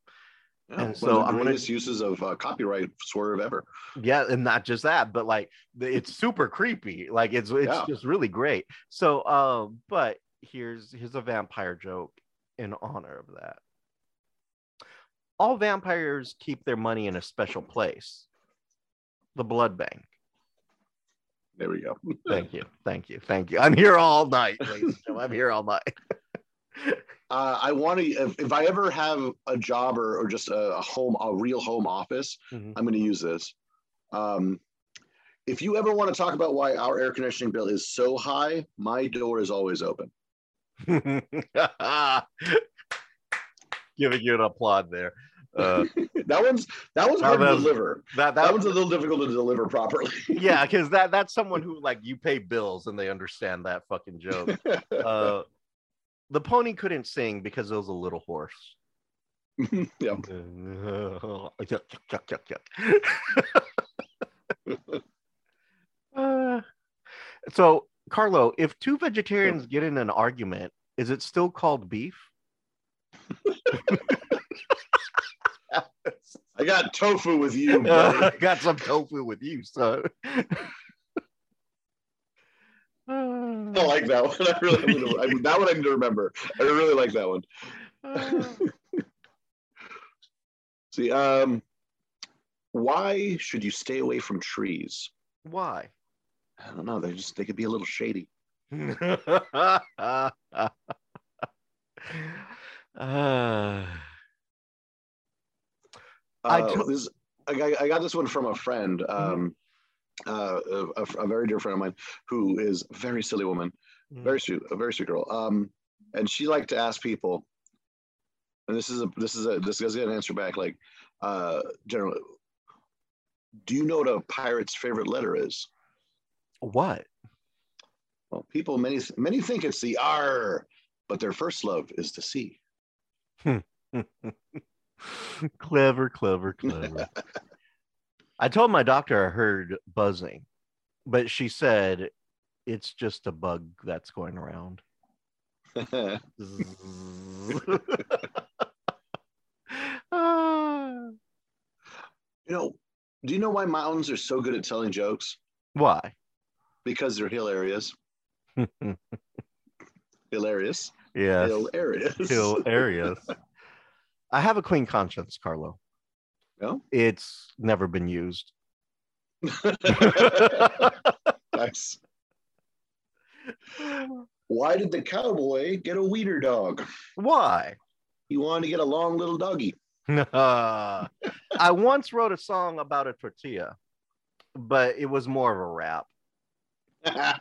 Yeah, And so the I'm gonna- greatest uses of uh, copyright swerve ever. Yeah, and not just that, but like it's super creepy. Like it's it's Yeah. just really great. So, um, but here's here's a vampire joke in honor of that. All vampires keep their money in a special place, the blood bank. There we go. [laughs] Thank you, thank you, thank you. I'm here all night, ladies. I'm here all night. [laughs] Uh, I want to. If, if I ever have a job or, or just a, a home, a real home office, Mhm. I'm going to use this. Um, if you ever want to talk about why our air conditioning bill is so high, my door is always open. [laughs] Giving you an applaud there. Uh, [laughs] That one's that one's hard that to deliver. that That that one's a little difficult to deliver properly. [laughs] yeah, because that that's someone who like you pay bills and they understand that fucking joke. [laughs] Uh, the pony couldn't sing because it was a little hoarse. yuck. Uh, so, Carlo, if two vegetarians get in an argument, is it still called beef? I got tofu with you, [laughs] I got some tofu with you, son. [sighs] I like that one. [laughs] I really, I'm gonna- I, that one I need to remember. I really like that one. [sighs] See, um, why should you stay away from trees? Why? I don't know. They just they could be a little shady. Uh, [laughs] Uh, I this, I, got- I got this one from a friend, um, uh, a, a- a very dear friend of mine, who is a very silly woman, very sweet, a very sweet girl. Um, and she liked to ask people, and this is a this is a this is an answer back like, uh, generally, do you know what a pirate's favorite letter is? what? Well, people many many think it's the R, but their first love is the C. [laughs] [laughs] clever, clever, clever. I told my doctor I heard buzzing, but she said it's just a bug that's going around. [laughs] You know, do you know why mountains are so good at telling jokes? Why? Because they're hilarious. [laughs] Hilarious. yes. Hilarious. Hill areas. I have a clean conscience, Carlo. No? It's never been used. [laughs] nice. Why did the cowboy get a weeder dog? Why? He wanted to get a long little doggy. [laughs] I once wrote a song about a tortilla, but it was more of a rap. [laughs]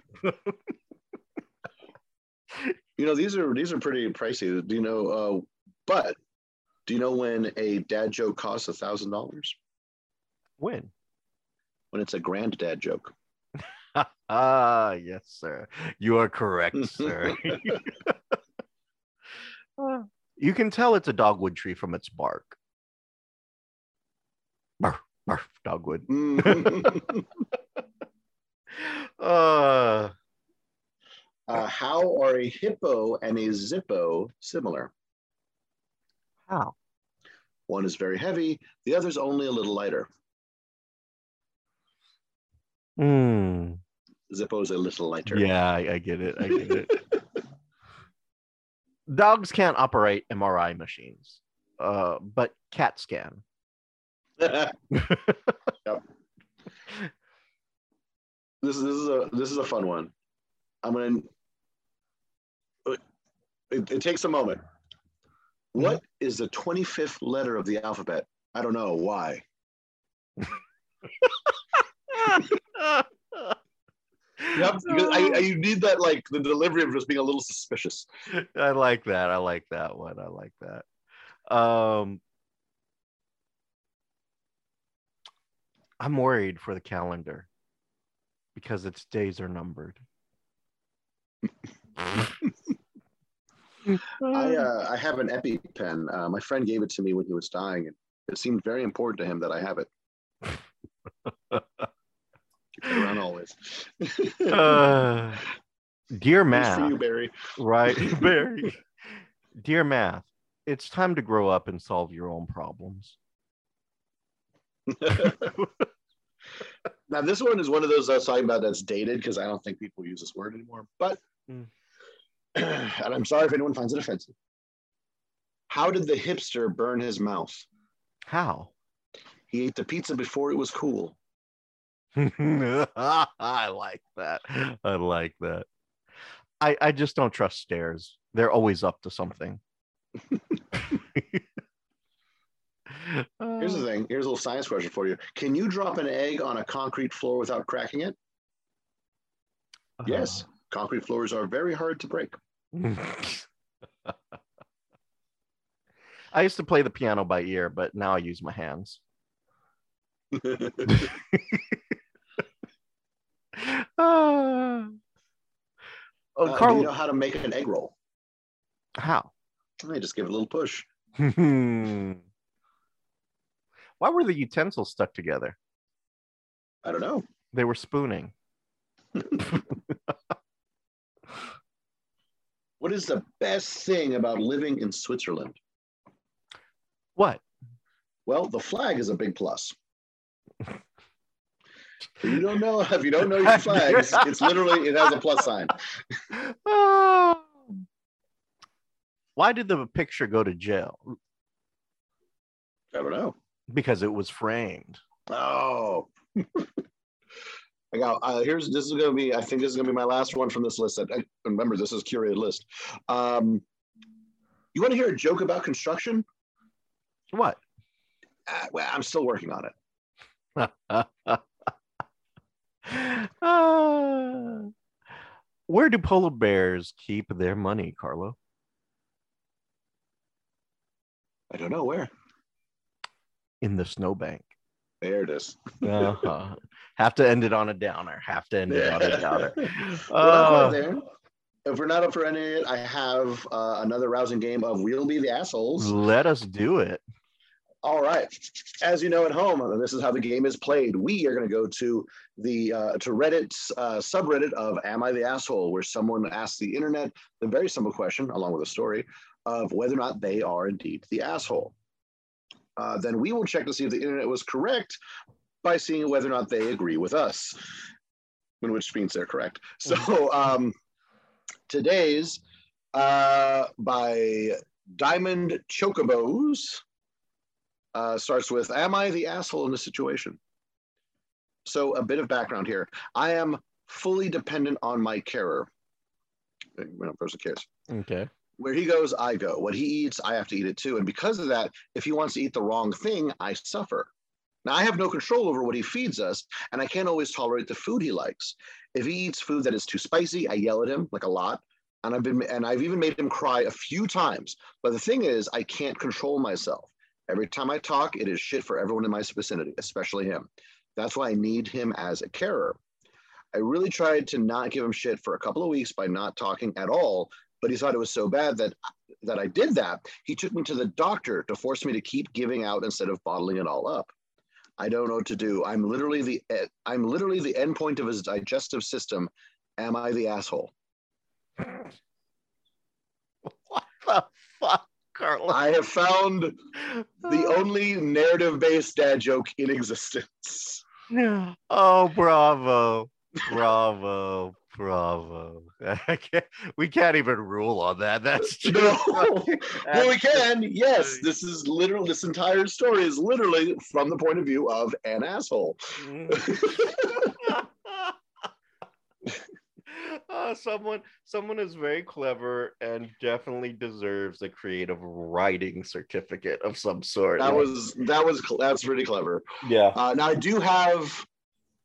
you know, these are these are pretty pricey. You know? Uh, but do you know when a dad joke costs a thousand dollars? When? When it's a granddad joke. [laughs] Ah, yes, sir. You are correct, [laughs] sir. You can tell it's a dogwood tree from its bark. Barf, barf, dogwood. Mm. [laughs] Uh, uh, how are a hippo and a zippo similar? How? One is very heavy, the other's only a little lighter. Hmm. Zippo's a little lighter. Yeah, I, I get it. I get it. [laughs] Dogs can't operate MRI machines, uh, but cats can. [laughs] yep. This, this is a this is a fun one. I'm gonna. It, it takes a moment. What is the 25th letter of the alphabet? I don't know why. [laughs] Yep. I, I, you need that like the delivery of just being a little suspicious. I like that. I like that one. I like that. Um, I'm worried for the calendar because its days are numbered. [laughs] [laughs] I uh, I have an EpiPen. Uh, my friend gave it to me when he was dying, and it seemed very important to him that I have it. [laughs] Keep it around always. uh, dear math, for you, Barry. right? [laughs] Barry. Dear math, it's time to grow up and solve your own problems. [laughs] now this one is one of those I was talking about that's dated because I don't think people use this word anymore. But Mm. [clears throat] and I'm sorry if anyone finds it offensive. How did the hipster burn his mouth? How? He ate the pizza before it was cool. [laughs] I like that. I like that. I I just don't trust stairs. They're always up to something. [laughs] Here's the thing. Here's a little science question for you. Can you drop an egg on a concrete floor without cracking it? Uh-huh. Yes. Concrete floors are very hard to break. I used to play the piano by ear, but now I use my hands. Ah. [laughs] [laughs] oh, Uh, do you know how to make an egg roll? how? I just give it a little push. [laughs] Why were the utensils stuck together? I don't know. They were spooning. What is the best thing about living in Switzerland? What? Well, the flag is a big plus. If you don't know if you don't know your [laughs] flags, it's literally it has a plus sign. [laughs] Oh. Why did the picture go to jail? I don't know. Because it was framed. Oh. [laughs] I got uh, here's this is gonna be I think this is gonna be my last one from this list. I, remember this is curated list. Um, you want to hear a joke about construction? What? Uh, well, I'm still working on it. Ah. [laughs] where do polar bears keep their money, Carlo? I don't know where. In the snowbank. There it is. Uh-huh. [laughs] Have to end it on a downer. Have to end it on a downer. [laughs] Well, not quite there. If we're not up for any, I have uh, another rousing game of We'll Be the Assholes. let us do it. All right. As you know at home, this is how the game is played. We are going to go to the uh, to Reddit's uh, subreddit of "Am I the asshole?" where someone asks the internet the very simple question, along with a story, of whether or not they are indeed the asshole. Uh, then we will check to see if the internet was correct by seeing whether or not they agree with us, in which means they're correct. So um, today's uh, by Diamond Chocobos uh, starts with Am I the asshole in this situation? So, a bit of background here. I am fully dependent on my carer. When a person cares. Okay. Where he goes, I go. What he eats, I have to eat it too. And because of that, if he wants to eat the wrong thing, I suffer. Now, I have no control over what he feeds us, and I can't always tolerate the food he likes. If he eats food that is too spicy, I yell at him like a lot. And I've been and I've even made him cry a few times. But the thing is, I can't control myself. Every time I talk, it is shit for everyone in my vicinity, especially him. That's why I need him as a carer. I really tried to not give him shit for a couple of weeks by not talking at all, but he thought it was so bad that that I did that. He took me to the doctor to force me to keep giving out instead of bottling it all up. I don't know what to do. I'm literally the eh, I'm literally the end point of his digestive system. Am I the asshole? [laughs] What the fuck, Carlo? I have found the [sighs] only narrative-based dad joke in existence. [sighs] Oh, bravo. Bravo. Bravo. [laughs] Can't, we can't even rule on that. That's [laughs] just No. fucking- [laughs] well, we can. Yes, this is literal. This entire story is literally from the point of view of an asshole. uh, someone someone is very clever and definitely deserves a creative writing certificate of some sort. That was that was that's pretty clever. yeah. Uh, now I do have,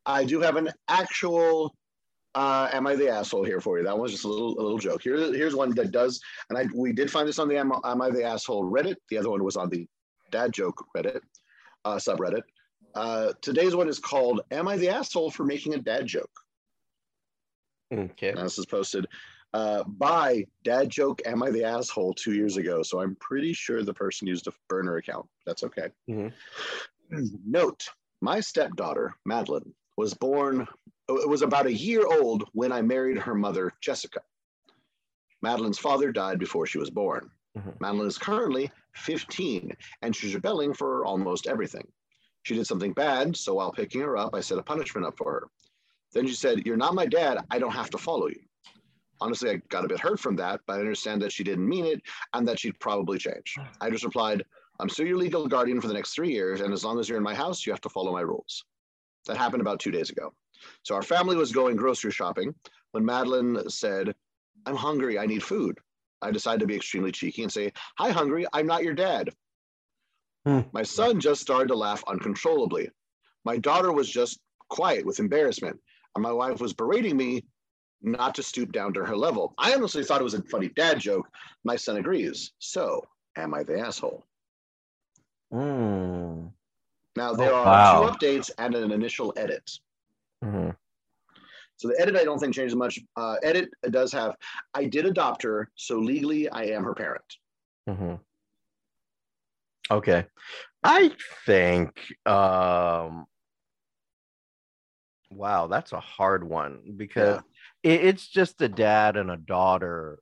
I do have an actual. Uh, am I the asshole here for you? That was just a little a little joke. Here, here's one that does, and I we did find this on the Am, am I the asshole Reddit. The other one was on the dad joke Reddit uh, subreddit. Uh, today's one is called "Am I the asshole for making a dad joke?" Okay. Now, this is posted uh, by Dad Joke Am I the Asshole two years ago. So I'm pretty sure the person used a burner account. That's okay. Mhm. Note My stepdaughter, Madeline, was born, it was about a year old when I married her mother, Jessica. Madeline's father died before she was born. Mhm. Madeline is currently 15 and she's rebelling for almost everything. She did something bad, so while picking her up, I set a punishment up for her. Then she said, You're not my dad. I don't have to follow you. Honestly, I got a bit hurt from that, but I understand that she didn't mean it and that she'd probably change. I just replied, I'm still your legal guardian for the next three years, and as long as you're in my house, you have to follow my rules. That happened about two days ago. So our family was going grocery shopping when Madeline said, I'm hungry. I need food. I decided to be extremely cheeky and say, Hi, hungry. I'm not your dad. Hmm. My son just started to laugh uncontrollably. My daughter was just quiet with embarrassment and my wife was berating me not to stoop down to her level. I honestly thought it was a funny dad joke. My son agrees. So, am I the asshole? Mm. Now, there Oh, are wow. two updates and an initial edit. Mhm. So, the edit I don't think changes much. Uh, edit does have, I did adopt her, so legally I am her parent. Mhm. Okay. I think um wow, that's a hard one because it, it's just a dad and a daughter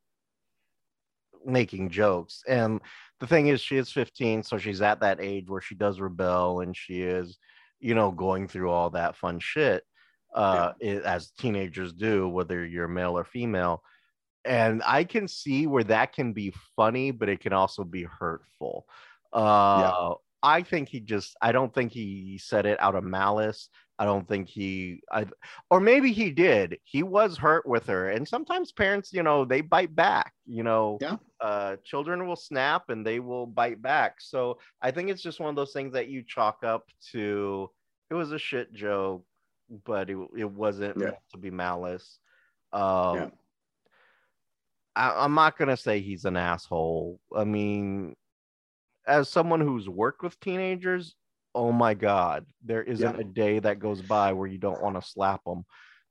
making jokes. And the thing is she is 15, so she's at that age where she does rebel and she is, you know, going through all that fun shit uh i- as teenagers do, whether you're male or female. And I can see where that can be funny, but it can also be hurtful. Uh I think he just I don't think he said it out of malice. I don't think he I or maybe he did. He was hurt with her. And sometimes parents, you know, they bite back, you know. Yeah. Uh children will snap and they will bite back. So I think it's just one of those things that you chalk up to it was a shit joke, but it, it wasn't Yeah. meant to be malice. Um Yeah. I, I'm not gonna say he's an asshole. I mean, as someone who's worked with teenagers, oh my god, there isn't Yeah. a day that goes by where you don't want to slap them.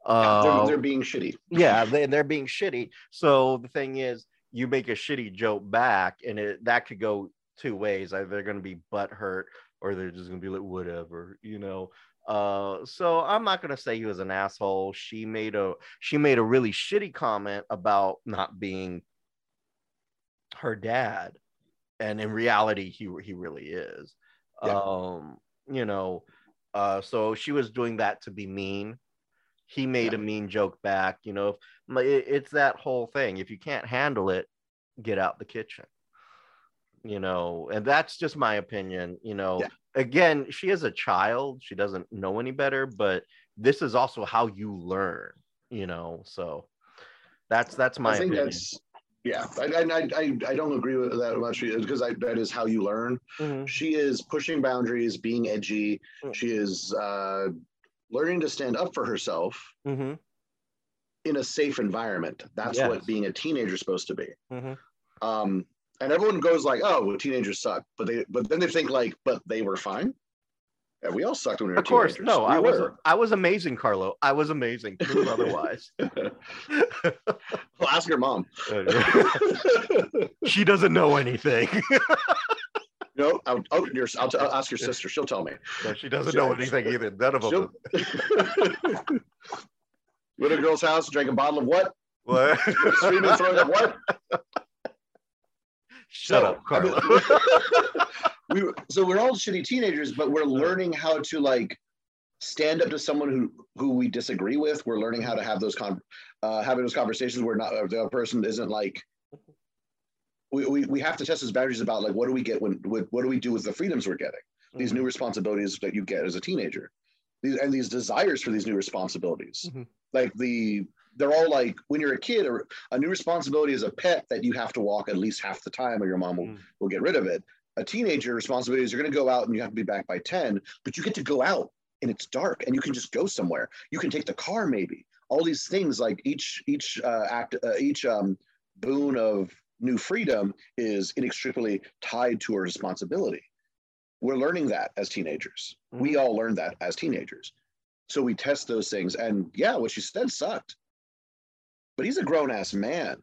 Uh, they're, they're being shitty. yeah, [laughs] they, they're being shitty. So the thing is, you make a shitty joke back, and it that could go two ways. Either they're gonna be butt hurt, or they're just gonna be like, whatever, you know. Uh, so I'm not gonna say he was an asshole. She made a she made a really shitty comment about not being her dad, and in reality, he he really is. Yeah. Um, you know, uh, so she was doing that to be mean. He made Yeah. a mean joke back. You know, if, it- it's that whole thing. If you can't handle it, get out the kitchen. You know, and that's just my opinion. You know, Yeah. again, she is a child. She doesn't know any better, but this is also how you learn. You know, so that's that's my opinion. that's, yeah, I, I, I, I don't agree with that much because I, that is how you learn. Mhm. She is pushing boundaries, being edgy. Mm. She is uh, learning to stand up for herself Mhm. in a safe environment. That's Yes. what being a teenager is supposed to be. Mhm. Um, and everyone goes like, "Oh, well, teenagers suck," but they, but then they think like, "But they were fine." Yeah, we all sucked when we were Of course, teenagers. no, We I was were. I was amazing, Carlo. I was amazing. Prove [laughs] otherwise. well, ask your mom. [laughs] Uh, she doesn't know anything. [laughs] no, I'll, oh, your, I'll, I'll ask your sister. She'll tell me. No, she doesn't know anything either. None of them. Went to a girl's house, drank a bottle of what? What? Screaming, throwing up what? Shut So, up, I Carlo. we [laughs] were- so we're all shitty teenagers, but we're learning how to like stand up to someone who who we disagree with. We're learning how to have those con uh, having those conversations where not the person isn't like. We, we, we have to test those boundaries about like what do we get when what, do we do with the freedoms we're getting these new responsibilities that you get as a teenager these and these desires for these new responsibilities Mhm. like the they're all like when you're a kid or a new responsibility is a pet that you have to walk at least half the time or your mom will, Mm. will get rid of it. A teenager responsibility is you're going to go out and you have to be back by 10 but you get to go out and it's dark and you can just go somewhere. You can take the car maybe. All these things like each each uh, act uh, each um, boon of new freedom is inextricably tied to a responsibility. We're learning that as teenagers. We all learned that as teenagers. So we test those things and yeah what she said sucked but he's a grown-ass man.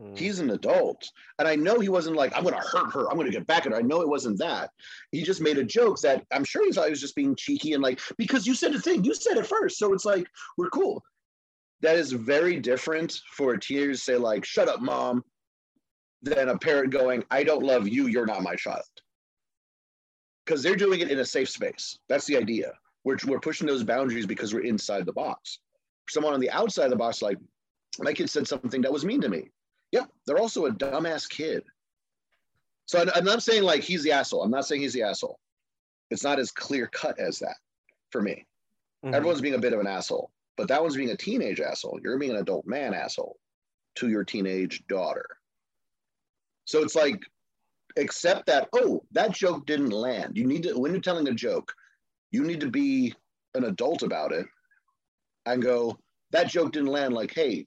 Mm. he's an adult. And i know he wasn't like i'm going to hurt her. I'm going to get back at her. I know it wasn't that. He just made a joke that i'm sure he thought he was just being cheeky and like because you said the thing. You said it first. So it's like we're cool. That is very different for a teenager to say like shut up mom than a parent going i don't love you. You're not my child. Because they're doing it in a safe space. That's the idea. We're, we're pushing those boundaries because we're inside the box. Someone on the outside of the box like my kid said something that was mean to me Yep, they're also a dumbass kid. So I'm not saying like he's the asshole. I'm not saying he's the asshole. It's not as clear cut as that for me. Mhm. Everyone's being a bit of an asshole, but that one's being a teenage asshole. You're being an adult man asshole to your teenage daughter. So it's like, accept that, oh, that joke didn't land. You need to, when you're telling a joke, you need to be an adult about it and go, that joke didn't land. Like, hey,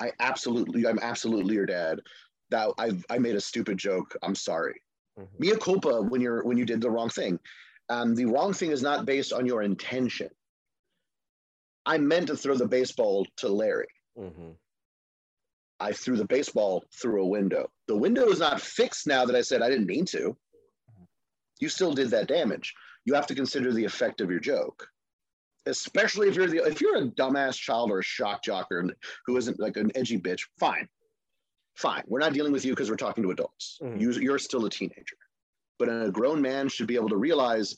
I absolutely, I'm absolutely your dad. That I I made a stupid joke. I'm sorry. Mhm. Mea culpa when you're when you did the wrong thing. Um, the wrong thing is not based on your intention. I meant to throw the baseball to Larry. Mhm. I threw the baseball through a window. The window is not fixed now that I said I didn't mean to. You still did that damage. You have to consider the effect of your joke, especially if you're the if you're a dumbass child or a shock jocker who isn't like an edgy bitch. Fine, fine. We're not dealing with you because we're talking to adults. Mhm. You, you're still a teenager, but a grown man should be able to realize.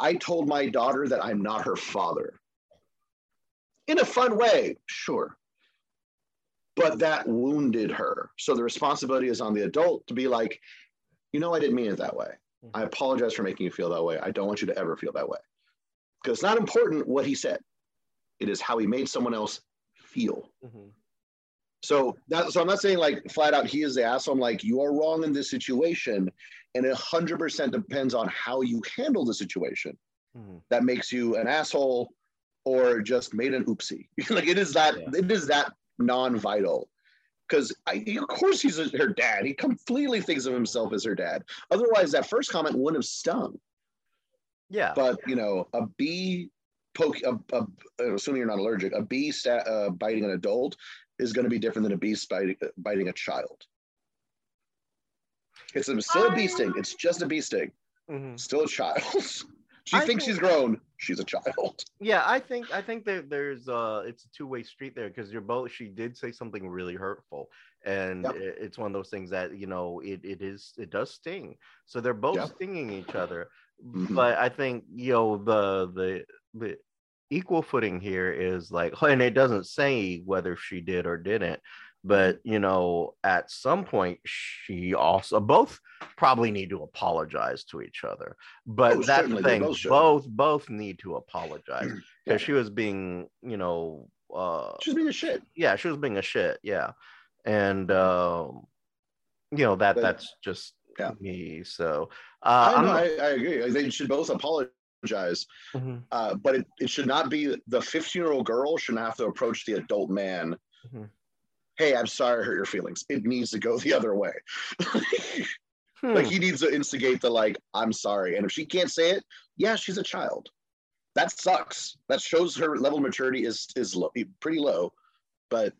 I told my daughter that I'm not her father. In a fun way, sure but that wounded her. So the responsibility is on the adult to be like, you know, I didn't mean it that way. I apologize for making you feel that way. I don't want you to ever feel that way. Because it's not important what he said, it is how he made someone else feel. Mhm. So that so I'm not saying like flat out he is the asshole. I'm like, you are wrong in this situation. And it 100% depends on how you handle the situation Mhm. that makes you an asshole or just made an oopsie. [laughs] like it is that Yeah. it is that non-vital. Because of course he's a, her dad. He completely thinks of himself as her dad. Otherwise, that first comment wouldn't have stung. Yeah. But you know, a bee poke, a, a, assuming you're not allergic, a bee sta uh, biting an adult is going to be different than a bee biting, biting a child. It's a, still a bee sting. It's just a bee sting. Mhm. Still a child. [laughs] she I thinks think- she's grown. She's a child. Yeah, I think I think that there's uh it's a two-way street there because you're both she did say something really hurtful and Yep. it- it's one of those things that you know it, it is it does sting. So they're both Yep. stinging each other. Mhm. But I think you know the the the equal footing here is like [laughs] and it doesn't say whether she did or didn't but you know at some point she also both probably need to apologize to each other but Oh, that's the thing both both both need to apologize because [clears throat] Yeah. she was being you know uh She's being a shit. yeah she was being a shit yeah and um you know that But- that's just Yeah. me so uh I, know, I, I agree. Like, They should both apologize, Mhm, uh, but it, it should not be the 15 year old girl shouldn't have to approach the adult man. Mhm. Hey, I'm sorry I hurt your feelings. It needs to go the other way. [laughs] like hmm, he needs to instigate the like, I'm sorry. And if she can't say it, yeah, she's a child. That sucks. That shows her level of maturity is is low, pretty low. But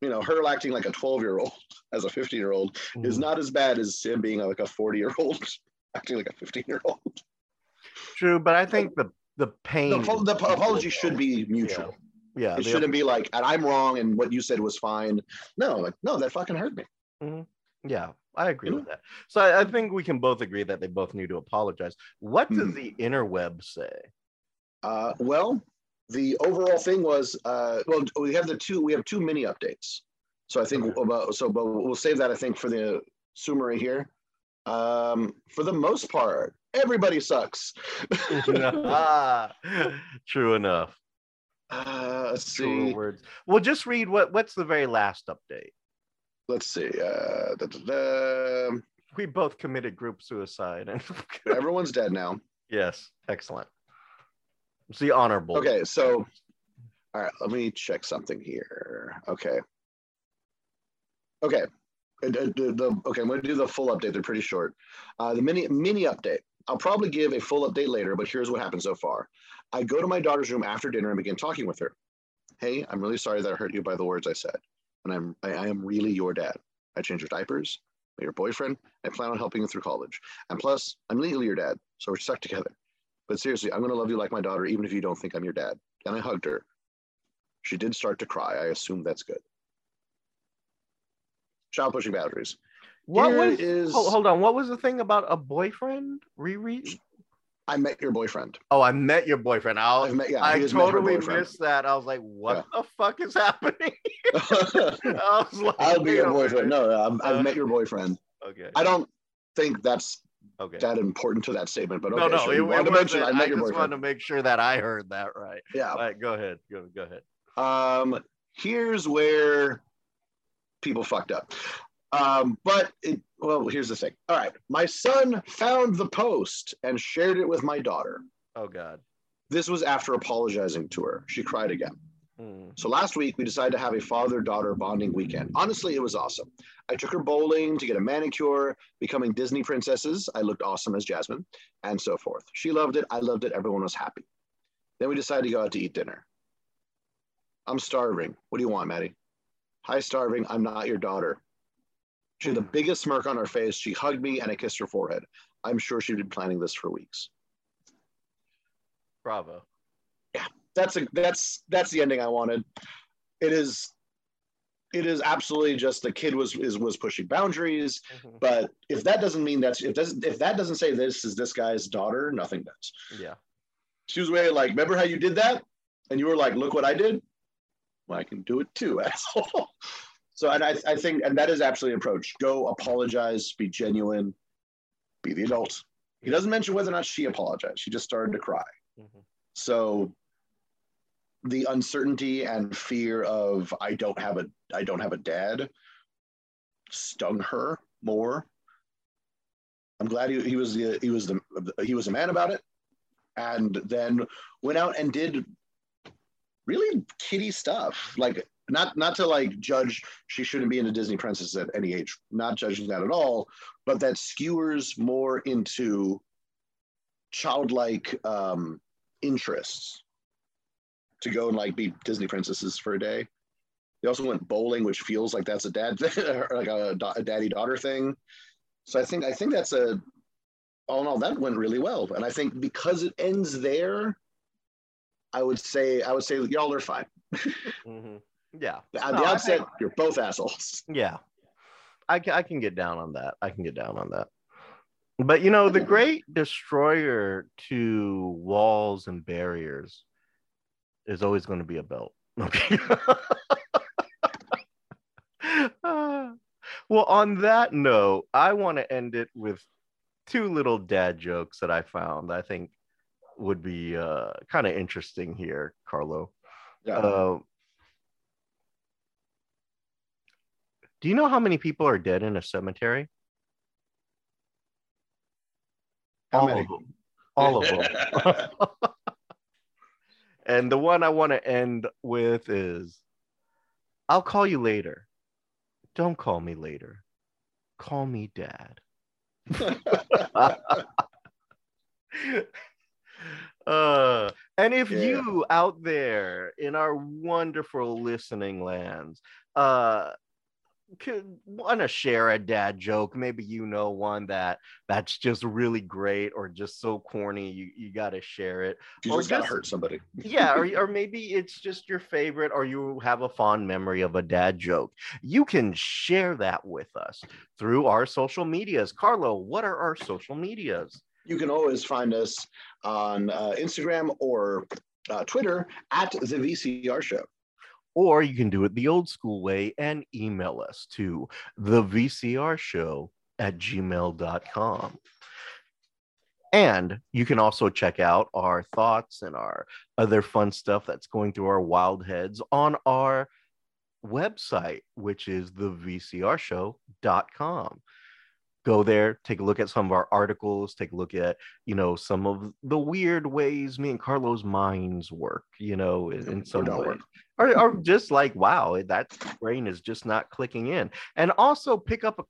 you know, her acting like a 12 year old [laughs] as a 15 year old is mhm. not as bad as him being like a 40 year old [laughs] acting like a 15 year old. True, but I think the the The, pain. the is equal, apology should be mutual. Yeah, It shouldn't be like, and I'm wrong, and what you said was fine. No, like, no, that fucking hurt me. yeah, I agree You with that. So I, I think we can both agree that they both need to apologize. What does Mhm. the interweb say? Uh, well, the overall thing was, uh, well, we have the two, we have two mini updates. So I think Okay. about, so, but we'll save that, I think, for the summary here. Um, for the most part, everybody sucks. [laughs] [laughs] ah, true enough. Uh, let's Truer see. words. Well, just read what what's the very last update. Let's see. Uh, da, da, da. We both committed group suicide, and [laughs] Everyone's dead now. yes, excellent. It's the honorable. Okay, so all right, let me check something here. Okay. Okay. The- the- the- okay, I'm going to do the full update. They're pretty short. Uh, the mini mini update. I'll probably give a full update later, but here's what happened so far. I go to my daughter's room after dinner and begin talking with her. Hey, I'm really sorry that I hurt you by the words I said, and I'm I, I am really your dad. I change your diapers. Your boyfriend. I plan on helping you through college, and plus, I'm legally your dad, so we're stuck together. But seriously, I'm going to love you like my daughter, even if you don't think I'm your dad. And I hugged her. She did start to cry. I assume that's good. Child pushing boundaries. What Here was? is- Hold, hold on. What was the thing about a boyfriend? Reread. I met your boyfriend. Oh, I met your boyfriend. I'll, I've met, yeah, I totally missed that. I was like, what the fuck is happening? [laughs] I was like, I'll be your a boyfriend. No, I'm, I've Uh, met your boyfriend. Okay. I don't think that's Okay. that important to that statement, but okay, no, no. sure. it, it to mention. I I just wanted to make sure that I heard that right. Yeah. All right. Go ahead. Go, go ahead. Um, here's where people fucked up. Um, but it, well, here's the thing. All right, my son found the post and shared it with my daughter. Oh God. This was after apologizing to her. She cried again. Hmm. So last week we decided to have a father-daughter bonding weekend. Honestly, it was awesome. I took her bowling to get a manicure, becoming Disney princesses. I looked awesome as Jasmine, and so forth. She loved it. I loved it. Everyone was happy. Then we decided to go out to eat dinner. I'm starving. What do you want, Maddie? Hi, starving. I'm not your daughter. She had the biggest smirk on her face. She hugged me and I kissed her forehead. I'm sure she'd been planning this for weeks. Bravo. That's a that's that's the ending I wanted. It is it is absolutely just the kid was is was pushing boundaries. Mhm. But if that doesn't mean that's if doesn't if that doesn't say this is this guy's daughter, nothing does. Yeah. She was way like, remember how you did that? And you were like, look what I did. Well, I can do it too, [laughs] asshole. So and I, I think and that is absolutely an approach. Go apologize, be genuine, be the adult. He doesn't mention whether or not she apologized. She just started to cry. Mhm. So the uncertainty and fear of I don't have a I don't have a dad stung her more. I'm glad he, he was the he was the he was a man about it, and then went out and did really kitty stuff. Like not not to like judge she shouldn't be into Disney princesses at any age. Not judging that at all, but that skewers more into childlike um, interests to go and like be Disney princesses for a day. They also went bowling, which feels like that's a dad [laughs] like a, a daddy daughter thing. So I think I think that's a all in all that went really well, and I think because it ends there, I would say I would say y'all are fine. Mhm. Yeah. At No, the outset, think- you're both assholes. Yeah. I can, I can get down on that. I can get down on that. But you know, the great destroyer to walls and barriers is always going to be a belt. [laughs] Okay. [laughs] Well, on that note, I want to end it with two little dad jokes that I found I think would be uh, kind of interesting here, Carlo. Yeah. Uh, do you know how many people are dead in a cemetery? How All many? of them. All of them. [laughs] and the one I want to end with is I'll call you later. Don't call me later. Call me dad. [laughs] uh, and if Yeah. you out there in our wonderful listening lands uh want to share a dad joke? Maybe you know one that that's just really great or just so corny you, you got to share it. You Or just gotta hurt somebody. yeah or, [laughs] or maybe it's just your favorite or you have a fond memory of a dad joke. You can share that with us through our social medias. Carlo what are our social medias? You can always find us on uh, Instagram or uh, Twitter at the VCR Show. Or you can do it the old school way and email us to the vcr show at gmail.com And you can also check out our thoughts and our other fun stuff that's going through our wild heads on our website, which is the VCRshow.com. Go there, take a look at some of our articles, take a look at, you know, some of the weird ways me and Carlos' minds work, you know, in, in some way. Or, or just like, wow, that brain is just not clicking in. And also pick up a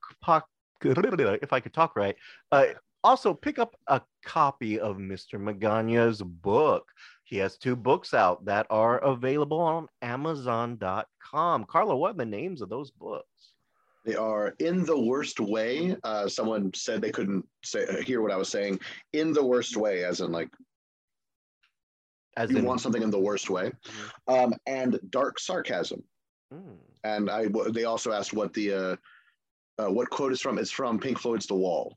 if I could talk right, uh, also pick up a copy of Mr. Magana's book. He has two books out that are available on Amazon.com. Carlo, what are the names of those books? They are in the worst way. Uh, someone said they couldn't say uh, hear what I was saying. In the worst way, as in like As you in, want something in the worst way, um, and dark sarcasm. Hmm. And I they also asked what the uh, uh, what quote is from. It's from Pink Floyd's The Wall.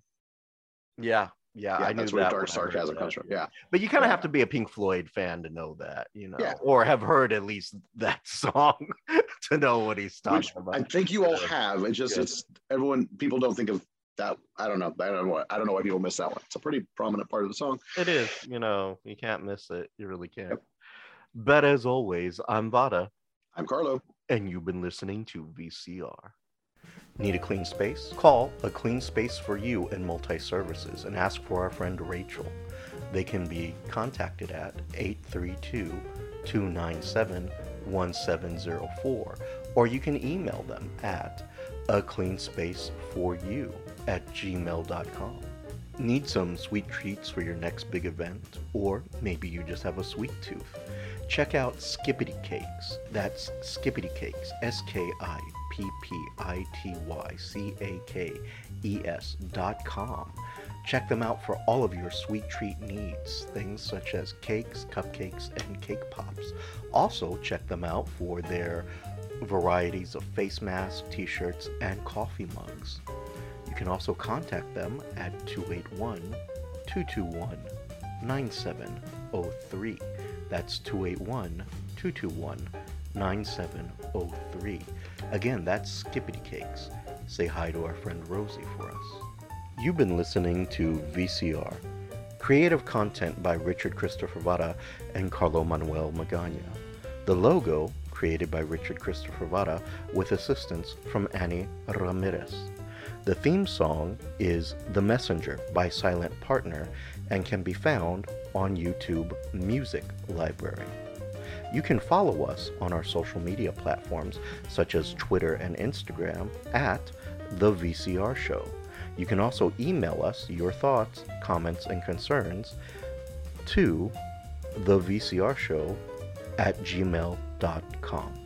yeah, yeah, Yeah, I knew that's where that dark when I heard sarcasm comes from. Yeah, But you kind of Yeah. have to be a Pink Floyd fan to know that, you know, Yeah. or have heard at least that [laughs] song [laughs] to know what he's talking which about. I think you all have. It's just it's everyone. People don't think of that. I don't know. I don't know. I don't know why people miss that one. It's a pretty prominent part of the song. It is, you know, you can't miss it. You really can't. Yep. But as always, I'm Vara, I'm Carlo. and you've been listening to VCR. Need a clean space? Call A Clean Space for You in Multi Services and ask for our friend Rachel. They can be contacted at 832 297 1704, or you can email them at a clean space for you at gmail.com. Need some sweet treats for your next big event? Or maybe you just have a sweet tooth? Check out Skippity Cakes. That's Skippity Cakes, S K I P P I T Y C A K E S dot com. Check them out for all of your sweet treat needs, things such as cakes, cupcakes, and cake pops. Also, check them out for their varieties of face masks, t shirts, and coffee mugs. You can also contact them at 281 221 9703. That's 281 221 9703. Again, that's Skippity Cakes. Say hi to our friend Rosie for us. You've been listening to VCR, creative content by Richard Christopher Vara and Carlo Manuel Magana. The logo created by Richard Christopher Vara with assistance from Annie Ramirez. The theme song is The Messenger by Silent Partner and can be found on YouTube Music Library. You can follow us on our social media platforms such as Twitter and Instagram at The VCR Show. You can also email us your thoughts, comments, and concerns to the VCR Show at gmail.com.